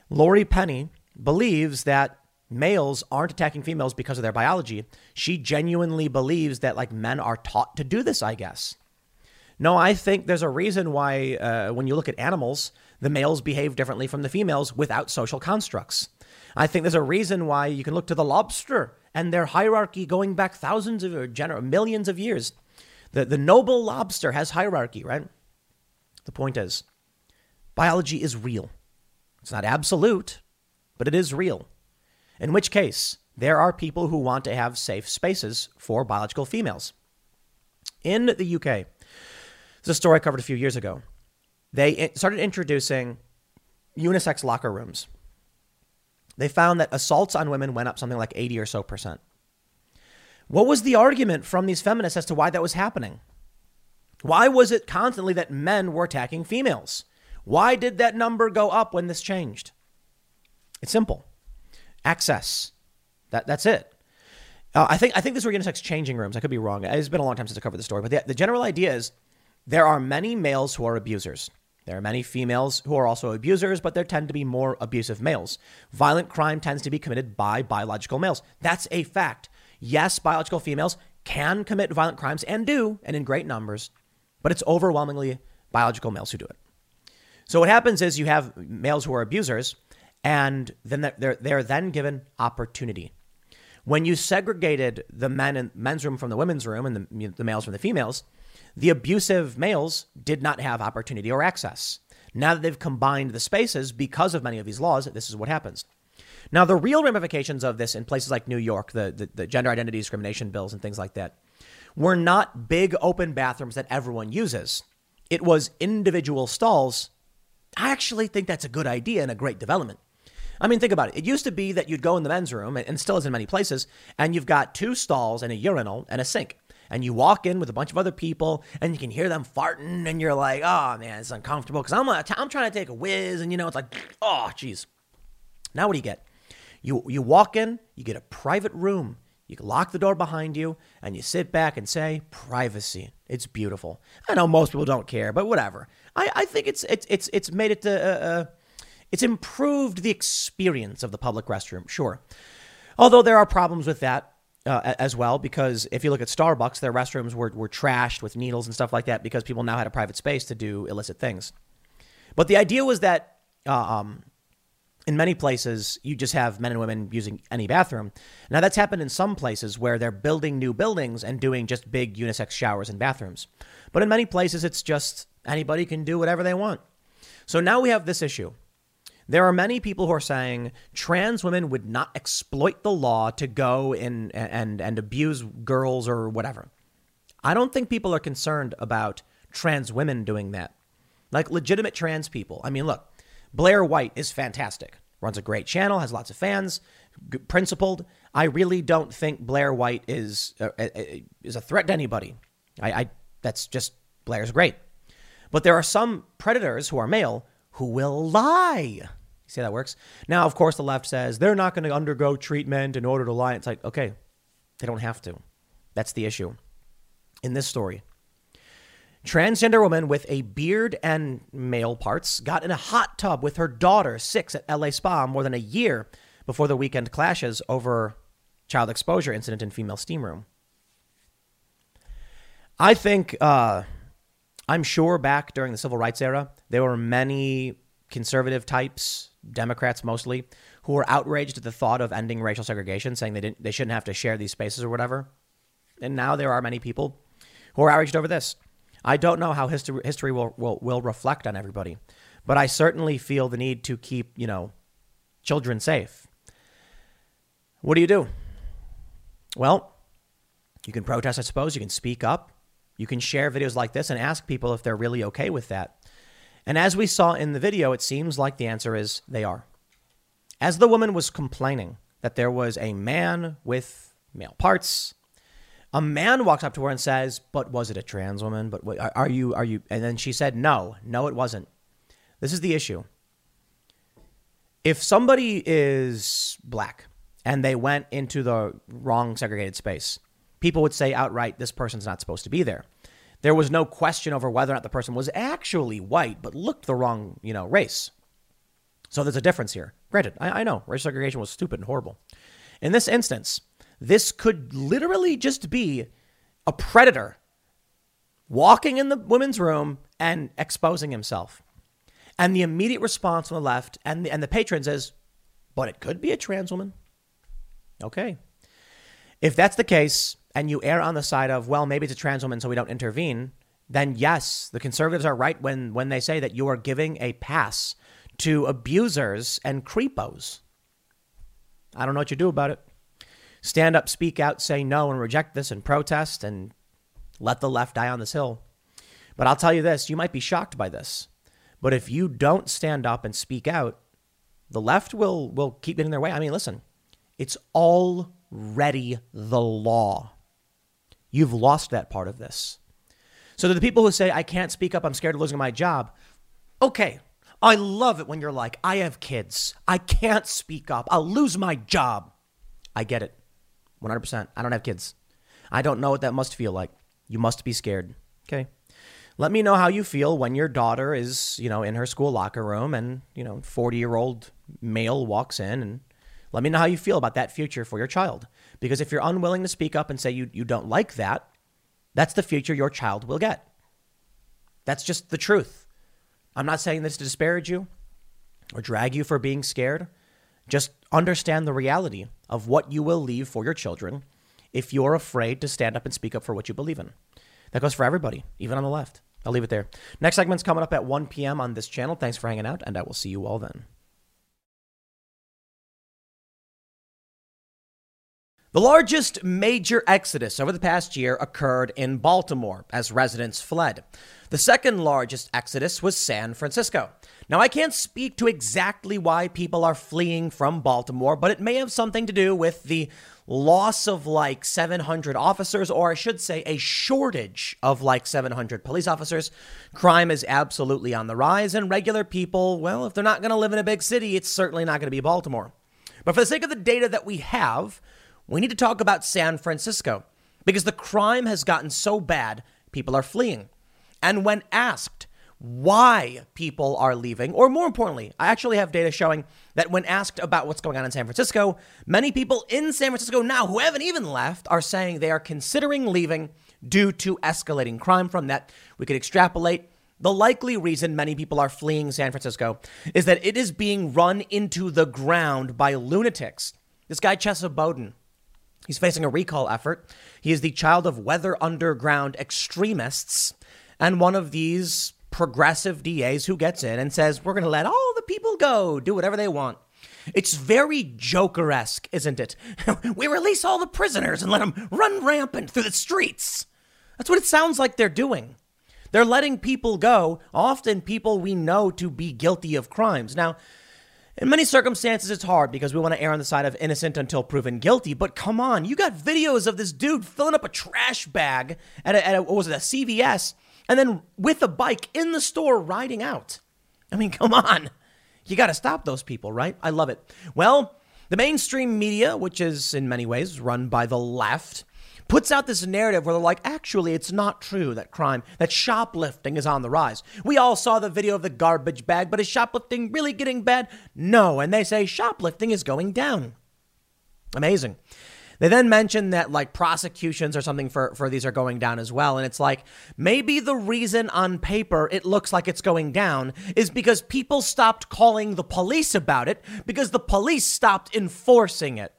Laurie Penny believes that males aren't attacking females because of their biology. She genuinely believes that like men are taught to do this, I guess. No, I think there's a reason why uh, when you look at animals, the males behave differently from the females without social constructs. I think there's a reason why you can look to the lobster and their hierarchy going back thousands of or gener- millions of years. The, the noble lobster has hierarchy, right? The point is, biology is real. It's not absolute, but it is real. In which case, there are people who want to have safe spaces for biological females. In the UK, this is a story I covered a few years ago. They started introducing unisex locker rooms they found that assaults on women went up something like 80 or so percent. What was the argument from these feminists as to why that was happening? Why was it constantly that men were attacking females? Why did that number go up when this changed? It's simple. Access. That, that's it. Uh, I think I think this were unisex changing rooms. I could be wrong. It's been a long time since I covered the story, but the, the general idea is there are many males who are abusers. There are many females who are also abusers, but there tend to be more abusive males. Violent crime tends to be committed by biological males. That's a fact. Yes, biological females can commit violent crimes and do, and in great numbers, but it's overwhelmingly biological males who do it. So what happens is you have males who are abusers, and then they're, they're then given opportunity. When you segregated the men and men's room from the women's room and the, the males from the females, the abusive males did not have opportunity or access. Now that they've combined the spaces because of many of these laws, this is what happens. Now, the real ramifications of this in places like New York, the, the, the gender identity discrimination bills and things like that, were not big open bathrooms that everyone uses. It was individual stalls. I actually think that's a good idea and a great development. I mean, think about it. It used to be that you'd go in the men's room, and still is in many places, and you've got two stalls and a urinal and a sink. And you walk in with a bunch of other people, and you can hear them farting, and you're like, oh man, it's uncomfortable because I'm, I'm trying to take a whiz, and you know, it's like, oh, jeez. Now what do you get? You, you walk in, you get a private room. You lock the door behind you, and you sit back and say, privacy. It's beautiful. I know most people don't care, but whatever. I, I think it's, it's, it's, it's made it, uh, uh, it's improved the experience of the public restroom, sure. Although there are problems with that uh, as well, because if you look at Starbucks, their restrooms were, were trashed with needles and stuff like that because people now had a private space to do illicit things. But the idea was that uh, um, in many places, you just have men and women using any bathroom. Now, that's happened in some places where they're building new buildings and doing just big unisex showers and bathrooms. But in many places, it's just anybody can do whatever they want. So now we have this issue there are many people who are saying trans women would not exploit the law to go in and, and abuse girls or whatever. I don't think people are concerned about trans women doing that. Like legitimate trans people. I mean, look, Blair White is fantastic, runs a great channel, has lots of fans, principled. I really don't think Blair White is uh, uh, uh, is a threat to anybody. I, I that's just Blair's great. But there are some predators who are male who will lie. You see how that works? Now, of course, the left says they're not going to undergo treatment in order to lie. It's like, okay, they don't have to. That's the issue in this story. Transgender woman with a beard and male parts got in a hot tub with her daughter, six, at LA Spa more than a year before the weekend clashes over child exposure incident in female steam room. I think uh, I'm sure back during the civil rights era, there were many conservative types, Democrats mostly, who were outraged at the thought of ending racial segregation, saying they didn't they shouldn't have to share these spaces or whatever. And now there are many people who are outraged over this. I don't know how history history will, will, will reflect on everybody, but I certainly feel the need to keep, you know, children safe. What do you do? Well, you can protest, I suppose. You can speak up. You can share videos like this and ask people if they're really okay with that. And as we saw in the video, it seems like the answer is they are. As the woman was complaining that there was a man with male parts, a man walks up to her and says, "But was it a trans woman? But are you are you?" And then she said, "No, no, it wasn't." This is the issue. If somebody is black and they went into the wrong segregated space, people would say outright, this person's not supposed to be there. There was no question over whether or not the person was actually white, but looked the wrong, you know, race. So there's a difference here. Granted, I, I know racial segregation was stupid and horrible. In this instance, this could literally just be a predator walking in the women's room and exposing himself. And the immediate response on the left and the, and the patrons is, but it could be a trans woman. Okay. If that's the case, and you err on the side of, well, maybe it's a trans woman, so we don't intervene, then yes, the conservatives are right when, when they say that you are giving a pass to abusers and creepos. I don't know what you do about it. Stand up, speak out, say no, and reject this and protest and let the left die on this hill. But I'll tell you this you might be shocked by this. But if you don't stand up and speak out, the left will, will keep getting their way. I mean, listen, it's already the law. You've lost that part of this. So to the people who say, I can't speak up, I'm scared of losing my job. Okay, I love it when you're like, I have kids. I can't speak up. I'll lose my job. I get it. 100%. I don't have kids. I don't know what that must feel like. You must be scared. Okay. Let me know how you feel when your daughter is, you know, in her school locker room and, you know, 40 year old male walks in and let me know how you feel about that future for your child. Because if you're unwilling to speak up and say you, you don't like that, that's the future your child will get. That's just the truth. I'm not saying this to disparage you or drag you for being scared. Just understand the reality of what you will leave for your children if you're afraid to stand up and speak up for what you believe in. That goes for everybody, even on the left. I'll leave it there. Next segment's coming up at 1 p.m. on this channel. Thanks for hanging out, and I will see you all then. The largest major exodus over the past year occurred in Baltimore as residents fled. The second largest exodus was San Francisco. Now, I can't speak to exactly why people are fleeing from Baltimore, but it may have something to do with the loss of like 700 officers, or I should say, a shortage of like 700 police officers. Crime is absolutely on the rise, and regular people, well, if they're not going to live in a big city, it's certainly not going to be Baltimore. But for the sake of the data that we have, we need to talk about San Francisco because the crime has gotten so bad, people are fleeing. And when asked why people are leaving, or more importantly, I actually have data showing that when asked about what's going on in San Francisco, many people in San Francisco now who haven't even left are saying they are considering leaving due to escalating crime from that. We could extrapolate. The likely reason many people are fleeing San Francisco is that it is being run into the ground by lunatics. This guy, Chesa Boudin, He's facing a recall effort. He is the child of weather underground extremists and one of these progressive DAs who gets in and says, We're going to let all the people go, do whatever they want. It's very Joker esque, isn't it? we release all the prisoners and let them run rampant through the streets. That's what it sounds like they're doing. They're letting people go, often people we know to be guilty of crimes. Now, in many circumstances, it's hard because we want to err on the side of innocent until proven guilty. But come on, you got videos of this dude filling up a trash bag at a, at a what was it, a CVS, and then with a bike in the store riding out. I mean, come on. You got to stop those people, right? I love it. Well, the mainstream media, which is in many ways run by the left, puts out this narrative where they're like, actually, it's not true that crime, that shoplifting is on the rise. We all saw the video of the garbage bag, but is shoplifting really getting bad? No. And they say shoplifting is going down. Amazing. They then mention that like prosecutions or something for, for these are going down as well. And it's like maybe the reason on paper it looks like it's going down is because people stopped calling the police about it because the police stopped enforcing it.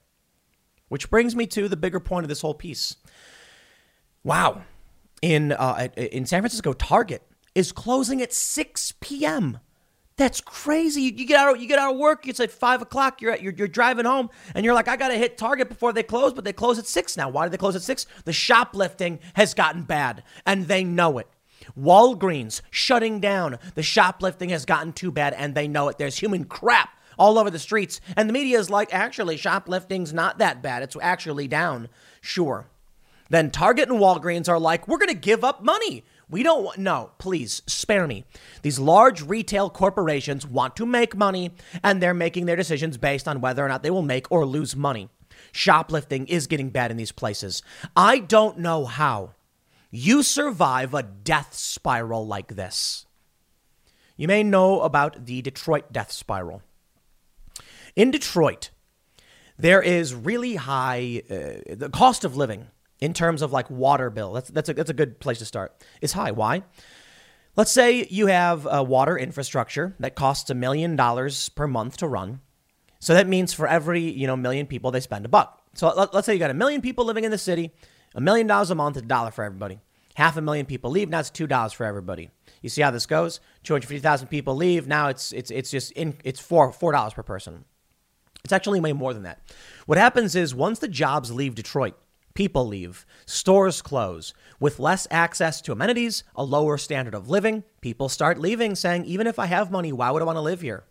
Which brings me to the bigger point of this whole piece. Wow. In, uh, in San Francisco, Target is closing at 6 p.m. That's crazy. You get out, you get out of work. It's at five o'clock. You're, at, you're you're driving home, and you're like, I gotta hit Target before they close. But they close at six now. Why do they close at six? The shoplifting has gotten bad, and they know it. Walgreens shutting down. The shoplifting has gotten too bad, and they know it. There's human crap all over the streets. And the media is like, actually, shoplifting's not that bad. It's actually down. Sure. Then Target and Walgreens are like, we're going to give up money. We don't want, no, please spare me. These large retail corporations want to make money, and they're making their decisions based on whether or not they will make or lose money. Shoplifting is getting bad in these places. I don't know how you survive a death spiral like this. You may know about the Detroit death spiral. In Detroit, there is really high uh, the cost of living in terms of like water bill. That's that's a that's a good place to start. It's high. Why? Let's say you have a water infrastructure that costs a million dollars per month to run. So that means for every you know million people, they spend a buck. So let, us say you got a million people living in the city, a million dollars a month, a dollar for everybody. Half a million people leave. Now it's two dollars for everybody. You see how this goes? Two hundred fifty thousand people leave. Now it's it's it's just in it's four four dollars per person. It's actually way more than that. What happens is once the jobs leave Detroit, people leave, stores close. With less access to amenities, a lower standard of living, people start leaving, saying, even if I have money, why would I want to live here?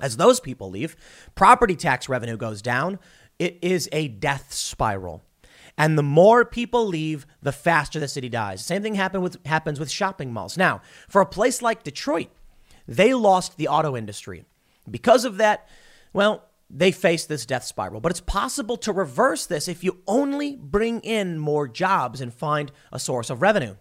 As those people leave, property tax revenue goes down. It is a death spiral. And the more people leave, the faster the city dies. Same thing happen with, happens with shopping malls. Now, for a place like Detroit, they lost the auto industry. Because of that, well, they face this death spiral, but it's possible to reverse this if you only bring in more jobs and find a source of revenue.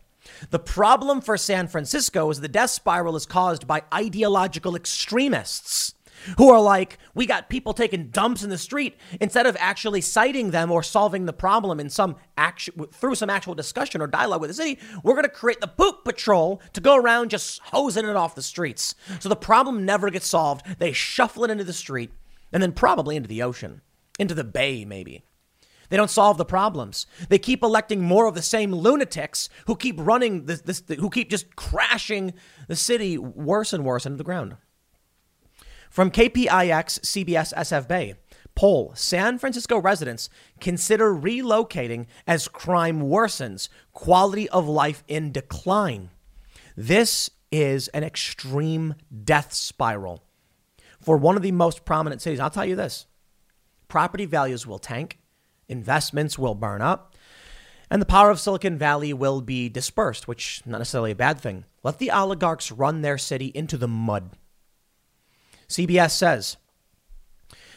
The problem for San Francisco is the death spiral is caused by ideological extremists who are like, we got people taking dumps in the street instead of actually citing them or solving the problem in some action through some actual discussion or dialogue with the city. We're going to create the poop patrol to go around just hosing it off the streets. So the problem never gets solved. They shuffle it into the street and then probably into the ocean, into the bay, maybe. They don't solve the problems. They keep electing more of the same lunatics who keep running this, this, who keep just crashing the city worse and worse into the ground. From KPIX CBS SF Bay, Poll San Francisco residents consider relocating as crime worsens, quality of life in decline. This is an extreme death spiral for one of the most prominent cities. I'll tell you this property values will tank, investments will burn up, and the power of Silicon Valley will be dispersed, which not necessarily a bad thing. Let the oligarchs run their city into the mud. CBS says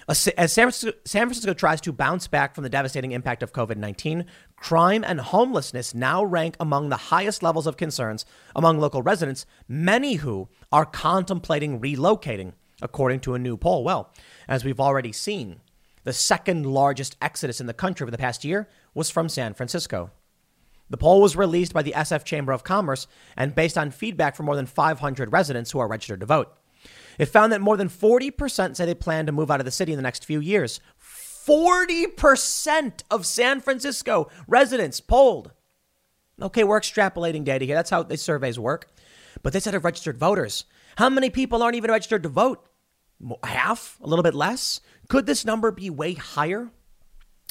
as San Francisco, tries to bounce back from the devastating impact of COVID 19, crime and homelessness now rank among the highest levels of concerns among local residents, many who are contemplating relocating, according to a new poll. Well, as we've already seen, the second largest exodus in the country over the past year was from San Francisco. The poll was released by the SF Chamber of Commerce and based on feedback from more than 500 residents who are registered to vote. It found that more than 40% say they plan to move out of the city in the next few years. 40% of San Francisco residents polled. Okay, we're extrapolating data here. That's how these surveys work. But they said of registered voters. How many people aren't even registered to vote? Half? A little bit less? Could this number be way higher?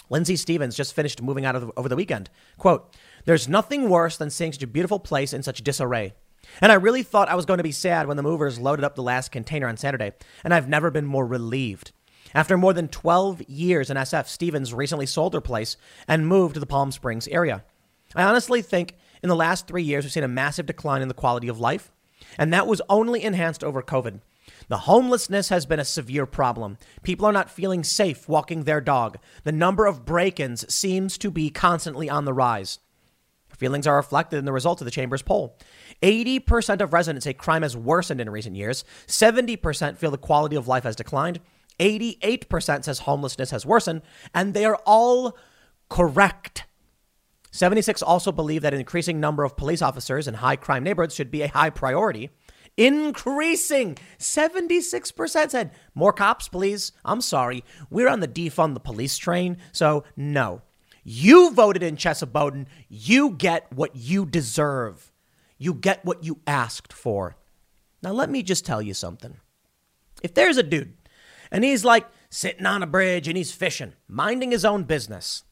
Lindsay Stevens just finished moving out the, over the weekend. Quote, There's nothing worse than seeing such a beautiful place in such disarray. And I really thought I was going to be sad when the movers loaded up the last container on Saturday, and I've never been more relieved. After more than 12 years in SF, Stevens recently sold her place and moved to the Palm Springs area. I honestly think in the last three years, we've seen a massive decline in the quality of life, and that was only enhanced over COVID. The homelessness has been a severe problem. People are not feeling safe walking their dog. The number of break ins seems to be constantly on the rise. Feelings are reflected in the results of the Chamber's poll. 80% of residents say crime has worsened in recent years. 70% feel the quality of life has declined. 88% says homelessness has worsened. And they are all correct. 76 also believe that an increasing number of police officers in high crime neighborhoods should be a high priority. Increasing. 76% said, more cops, please. I'm sorry. We're on the defund the police train. So, no. You voted in Chesa Boudin. You get what you deserve. You get what you asked for. Now, let me just tell you something. If there's a dude and he's like sitting on a bridge and he's fishing, minding his own business,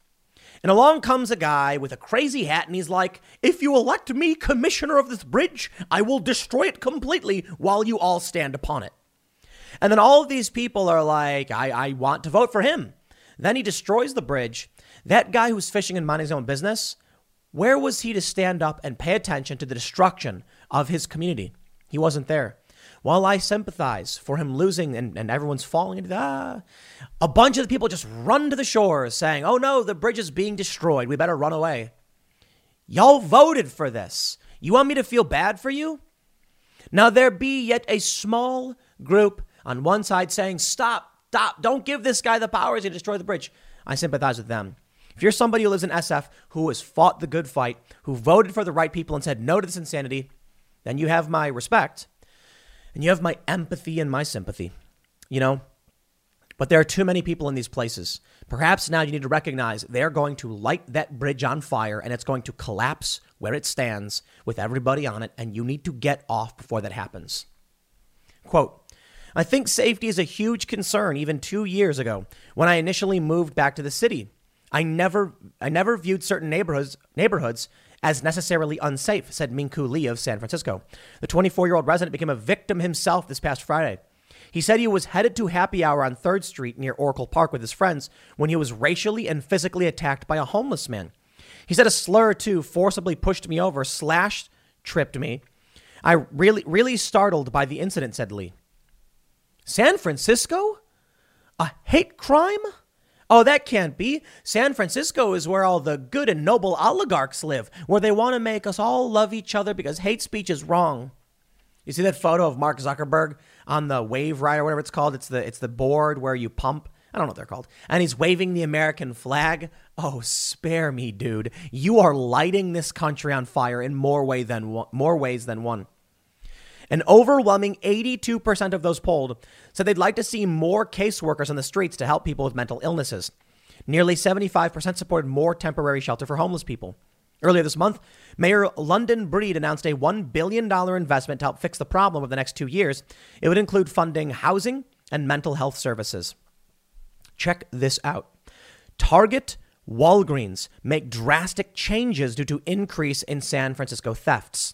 and along comes a guy with a crazy hat and he's like, If you elect me commissioner of this bridge, I will destroy it completely while you all stand upon it. And then all of these people are like, I, I want to vote for him. Then he destroys the bridge that guy who's fishing and minding his own business, where was he to stand up and pay attention to the destruction of his community? He wasn't there. While I sympathize for him losing and, and everyone's falling into that, ah, a bunch of people just run to the shores saying, oh no, the bridge is being destroyed. We better run away. Y'all voted for this. You want me to feel bad for you? Now there be yet a small group on one side saying, stop, stop, don't give this guy the powers to destroy the bridge. I sympathize with them. If you're somebody who lives in SF who has fought the good fight, who voted for the right people and said no to this insanity, then you have my respect and you have my empathy and my sympathy. You know, but there are too many people in these places. Perhaps now you need to recognize they're going to light that bridge on fire and it's going to collapse where it stands with everybody on it, and you need to get off before that happens. Quote, I think safety is a huge concern even two years ago when I initially moved back to the city. I never, I never viewed certain neighborhoods, neighborhoods as necessarily unsafe, said Minku Lee of San Francisco. The 24 year old resident became a victim himself this past Friday. He said he was headed to happy hour on 3rd Street near Oracle Park with his friends when he was racially and physically attacked by a homeless man. He said a slur two forcibly pushed me over, slashed, tripped me. I really, really startled by the incident, said Lee. San Francisco? A hate crime? Oh, that can't be. San Francisco is where all the good and noble oligarchs live, where they want to make us all love each other because hate speech is wrong. You see that photo of Mark Zuckerberg on the wave ride or whatever it's called? It's the it's the board where you pump. I don't know what they're called. And he's waving the American flag. Oh, spare me, dude. You are lighting this country on fire in more way than one, more ways than one. An overwhelming 82% of those polled said they'd like to see more caseworkers on the streets to help people with mental illnesses. Nearly 75% supported more temporary shelter for homeless people. Earlier this month, Mayor London Breed announced a $1 billion investment to help fix the problem over the next two years. It would include funding housing and mental health services. Check this out. Target, Walgreens make drastic changes due to increase in San Francisco thefts.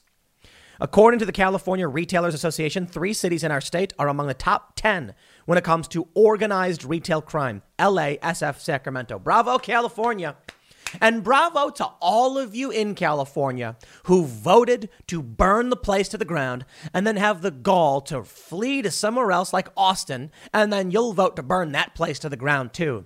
According to the California Retailers Association, three cities in our state are among the top 10 when it comes to organized retail crime LA, SF, Sacramento. Bravo, California. And bravo to all of you in California who voted to burn the place to the ground and then have the gall to flee to somewhere else like Austin, and then you'll vote to burn that place to the ground too.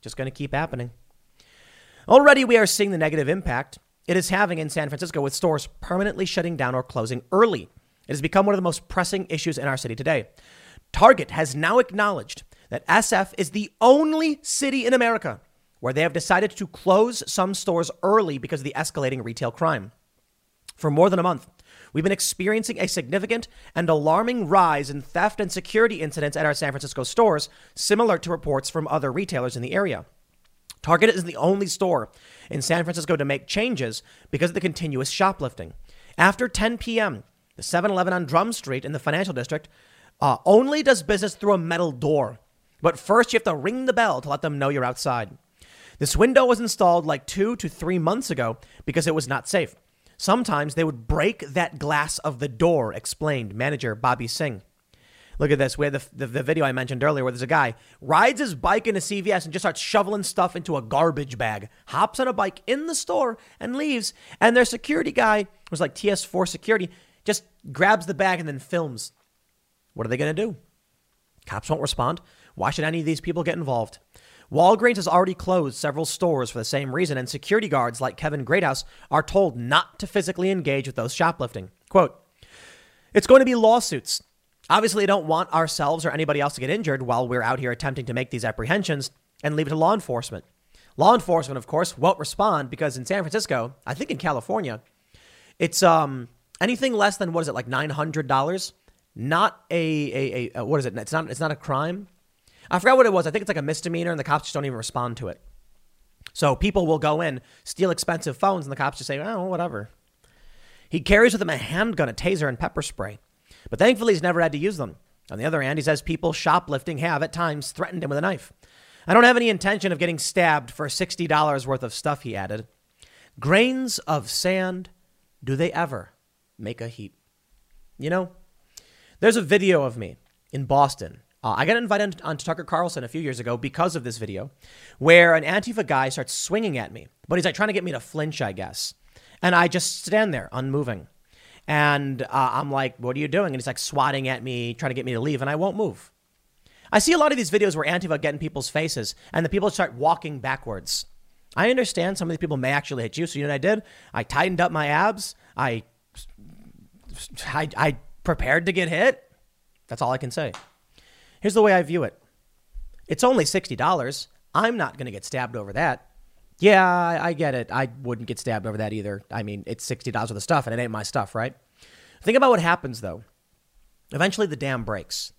Just going to keep happening. Already, we are seeing the negative impact it is having in San Francisco with stores permanently shutting down or closing early. It has become one of the most pressing issues in our city today. Target has now acknowledged that SF is the only city in America where they have decided to close some stores early because of the escalating retail crime. For more than a month, we've been experiencing a significant and alarming rise in theft and security incidents at our San Francisco stores, similar to reports from other retailers in the area. Target is the only store in San Francisco to make changes because of the continuous shoplifting. After 10 p.m., the 7 Eleven on Drumm Street in the financial district uh, only does business through a metal door. But first, you have to ring the bell to let them know you're outside. This window was installed like two to three months ago because it was not safe. Sometimes they would break that glass of the door, explained manager Bobby Singh. Look at this. We had the, the, the, video I mentioned earlier where there's a guy rides his bike into CVS and just starts shoveling stuff into a garbage bag, hops on a bike in the store and leaves. And their security guy was like TS4 security, just grabs the bag and then films. What are they going to do? Cops won't respond. Why should any of these people get involved? Walgreens has already closed several stores for the same reason, and security guards like Kevin Greathouse are told not to physically engage with those shoplifting. Quote, it's going to be lawsuits. Obviously, I don't want ourselves or anybody else to get injured while we're out here attempting to make these apprehensions and leave it to law enforcement. Law enforcement, of course, won't respond because in San Francisco, I think in California, it's um anything less than what is it like nine hundred dollars? Not a, a, a what is it? It's not it's not a crime. I forgot what it was. I think it's like a misdemeanor, and the cops just don't even respond to it. So people will go in, steal expensive phones, and the cops just say, "Oh, whatever." He carries with him a handgun, a taser, and pepper spray, but thankfully he's never had to use them. On the other hand, he says people shoplifting have at times threatened him with a knife. I don't have any intention of getting stabbed for $60 worth of stuff, he added. Grains of sand, do they ever make a heap? You know, there's a video of me in Boston uh, I got invited on to Tucker Carlson a few years ago because of this video, where an Antifa guy starts swinging at me, but he's like trying to get me to flinch, I guess. And I just stand there, unmoving. And uh, I'm like, what are you doing? And he's like swatting at me, trying to get me to leave, and I won't move. I see a lot of these videos where Antifa get in people's faces, and the people start walking backwards. I understand some of these people may actually hit you. So you know what I did? I tightened up my abs. I, I, I prepared to get hit. That's all I can say. Here's the way I view it it's only $60. I'm not going to get stabbed over that. Yeah, I, get it. I wouldn't get stabbed over that either. I mean, it's $60 worth of stuff and it ain't my stuff, right? Think about what happens though. Eventually, the dam breaks.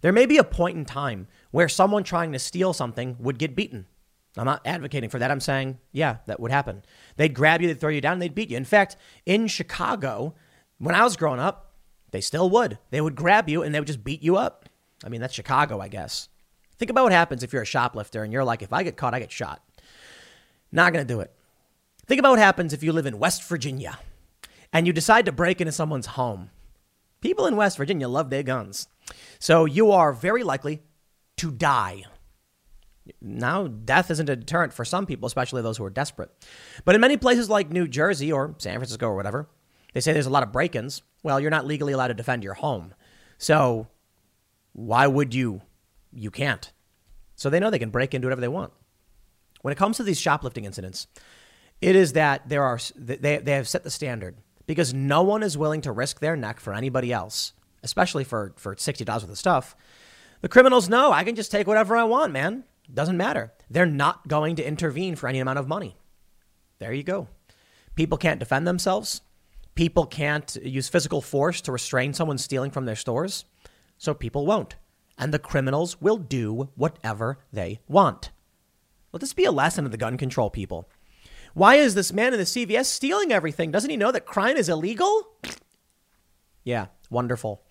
There may be a point in time where someone trying to steal something would get beaten. I'm not advocating for that. I'm saying, yeah, that would happen. They'd grab you, they'd throw you down, and they'd beat you. In fact, in Chicago, when I was growing up, they still would. They would grab you and they would just beat you up. I mean, that's Chicago, I guess. Think about what happens if you're a shoplifter and you're like, if I get caught, I get shot. Not going to do it. Think about what happens if you live in West Virginia and you decide to break into someone's home. People in West Virginia love their guns. So you are very likely to die. Now, death isn't a deterrent for some people, especially those who are desperate. But in many places like New Jersey or San Francisco or whatever, they say there's a lot of break ins. Well, you're not legally allowed to defend your home. So why would you? You can't. So they know they can break into whatever they want. When it comes to these shoplifting incidents, it is that there are they, they have set the standard because no one is willing to risk their neck for anybody else, especially for, for $60 worth of stuff. The criminals know I can just take whatever I want, man. Doesn't matter. They're not going to intervene for any amount of money. There you go. People can't defend themselves. People can't use physical force to restrain someone stealing from their stores. So people won't. And the criminals will do whatever they want. Let this be a lesson to the gun control people. Why is this man in the CVS stealing everything? Doesn't he know that crime is illegal? Yeah, wonderful.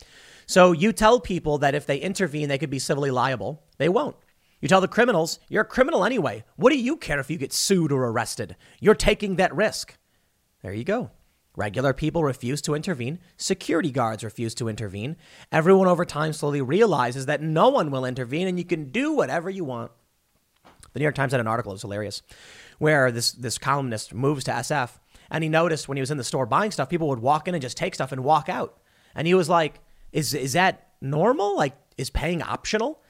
So you tell people that if they intervene, they could be civilly liable. They won't. You tell the criminals, you're a criminal anyway. What do you care if you get sued or arrested? You're taking that risk. There you go. Regular people refuse to intervene. Security guards refuse to intervene. Everyone over time slowly realizes that no one will intervene and you can do whatever you want. The New York Times had an article, it was hilarious, where this, this columnist moves to SF and he noticed when he was in the store buying stuff, people would walk in and just take stuff and walk out. And he was like, is, is that normal? Like, is paying optional?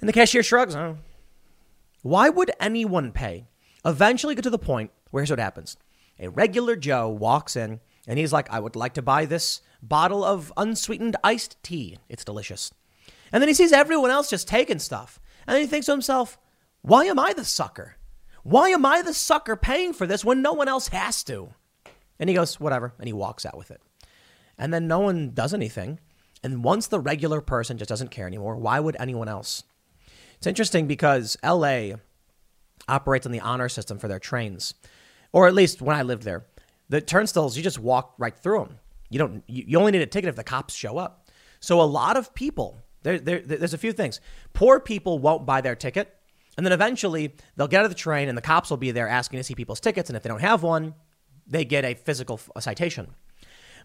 And the cashier shrugs. Oh. Why would anyone pay? Eventually get to the point where here's what happens. A regular Joe walks in and he's like, I would like to buy this bottle of unsweetened iced tea. It's delicious. And then he sees everyone else just taking stuff. And then he thinks to himself, why am I the sucker? Why am I the sucker paying for this when no one else has to? And he goes, whatever. And he walks out with it. And then no one does anything. And once the regular person just doesn't care anymore, why would anyone else? It's interesting because LA operates on the honor system for their trains, or at least when I lived there. The turnstiles, you just walk right through them. You don't. You only need a ticket if the cops show up. So a lot of people, there, there, there's a few things. Poor people won't buy their ticket, and then eventually they'll get out of the train, and the cops will be there asking to see people's tickets. And if they don't have one, they get a physical a citation.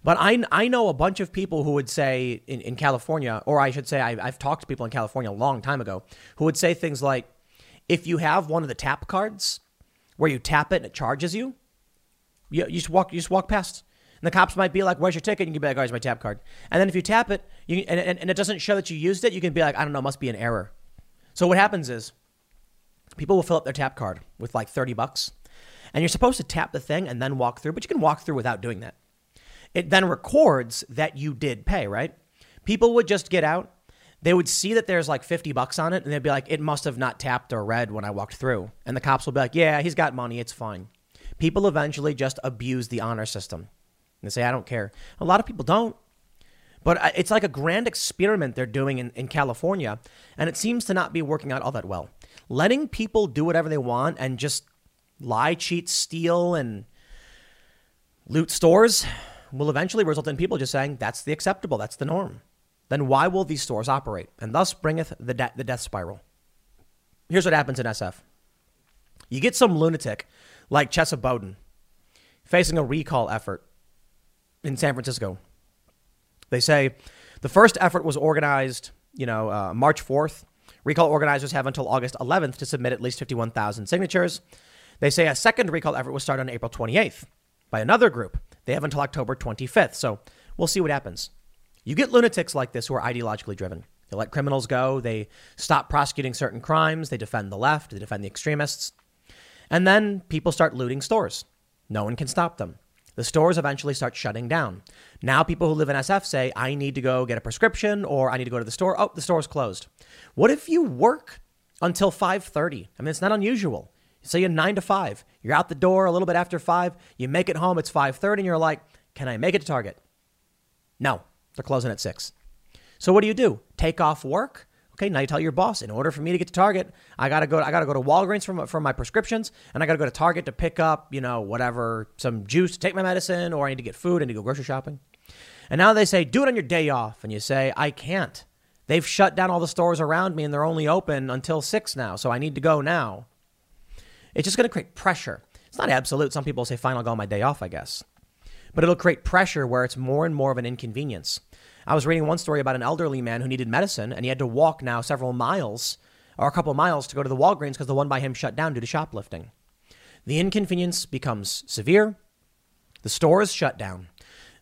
But I, I know a bunch of people who would say in, in California, or I should say, I, I've talked to people in California a long time ago, who would say things like, if you have one of the tap cards where you tap it and it charges you, you, you just walk you just walk past. And the cops might be like, "Where's your ticket?" And you can be like, "Oh, here's my tap card." And then if you tap it, you and, and, and it doesn't show that you used it, you can be like, "I don't know, must be an error." So what happens is, people will fill up their tap card with like thirty bucks, and you're supposed to tap the thing and then walk through, but you can walk through without doing that. It then records that you did pay, right? People would just get out. They would see that there's like 50 bucks on it and they'd be like, it must have not tapped or read when I walked through. And the cops will be like, yeah, he's got money. It's fine. People eventually just abuse the honor system. And they say, I don't care. A lot of people don't. But uh, it's like a grand experiment they're doing in, in California, and it seems to not be working out all that well. Letting people do whatever they want and just lie, cheat, steal, and loot stores will eventually result in people just saying that's the acceptable, that's the norm. Then why will these stores operate? And thus bringeth the, de- the death spiral. Here's what happens in SF you get some lunatic like Chesa Boudin facing a recall effort in San Francisco. They say the first effort was organized, you know, uh, March 4th. Recall organizers have until August 11th to submit at least 51,000 signatures. They say a second recall effort was started on April 28th by another group. They have until October 25th. So we'll see what happens. You get lunatics like this who are ideologically driven. They let criminals go. They stop prosecuting certain crimes. They defend the left. They defend the extremists. And then people start looting stores. No one can stop them. The stores eventually start shutting down. Now people who live in SF say, I need to go get a prescription or I need to go to the store. Oh, the store's closed. What if you work until 5:30? I mean, it's not unusual. Say you're 9 to 5. You're out the door a little bit after 5. You make it home, it's 5:30 and you're like, "Can I make it to Target?" No, they're closing at 6. So what do you do? Take off work? Okay, now you tell your boss, in order for me to get to Target, I gotta go. I gotta go to Walgreens for my, for my prescriptions, and I gotta go to Target to pick up, you know, whatever, some juice to take my medicine, or I need to get food, and to go grocery shopping. And now they say, do it on your day off, and you say, I can't. They've shut down all the stores around me, and they're only open until six now, so I need to go now. It's just gonna create pressure. It's not absolute. Some people say, fine, I'll go on my day off, I guess. But it'll create pressure where it's more and more of an inconvenience. I was reading one story about an elderly man who needed medicine and he had to walk now several miles or a couple miles to go to the Walgreens because the one by him shut down due to shoplifting. The inconvenience becomes severe. The store is shut down.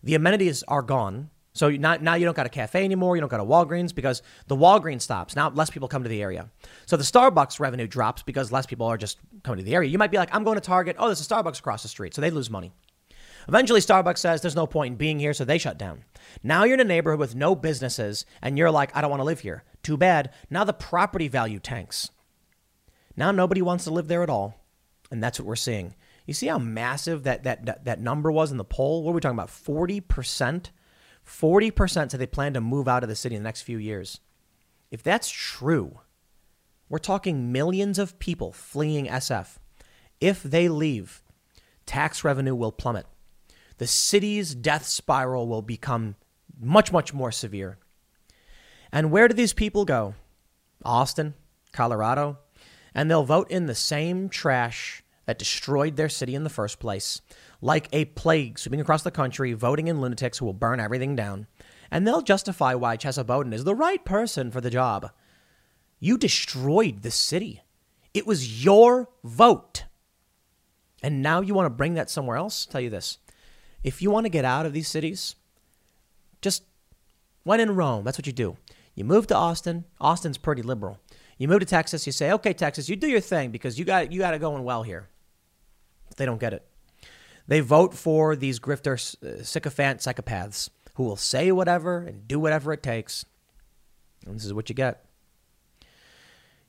The amenities are gone. So not, now you don't got a cafe anymore. You don't got a Walgreens because the Walgreens stops. Now less people come to the area. So the Starbucks revenue drops because less people are just coming to the area. You might be like, I'm going to Target. Oh, there's a Starbucks across the street. So they lose money. Eventually, Starbucks says there's no point in being here, so they shut down. Now you're in a neighborhood with no businesses, and you're like, I don't want to live here. Too bad. Now the property value tanks. Now nobody wants to live there at all. And that's what we're seeing. You see how massive that, that, that, that number was in the poll? What are we talking about? 40%? 40% said they plan to move out of the city in the next few years. If that's true, we're talking millions of people fleeing SF. If they leave, tax revenue will plummet. The city's death spiral will become much, much more severe. And where do these people go? Austin, Colorado. And they'll vote in the same trash that destroyed their city in the first place, like a plague sweeping across the country, voting in lunatics who will burn everything down. And they'll justify why Chesa Boudin is the right person for the job. You destroyed the city. It was your vote. And now you want to bring that somewhere else? I'll tell you this. If you want to get out of these cities, just when in Rome, that's what you do. You move to Austin. Austin's pretty liberal. You move to Texas, you say, "Okay, Texas, you do your thing because you got you got it going well here." They don't get it. They vote for these grifter uh, sycophant psychopaths who will say whatever and do whatever it takes. And this is what you get.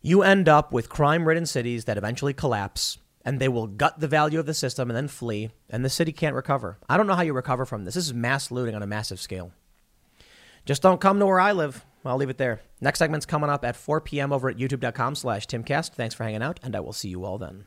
You end up with crime ridden cities that eventually collapse and they will gut the value of the system and then flee, and the city can't recover. I don't know how you recover from this. This is mass looting on a massive scale. Just don't come to where I live. I'll leave it there. Next segment's coming up at 4 p.m. over at youtube.com slash timcast. Thanks for hanging out, and I will see you all then.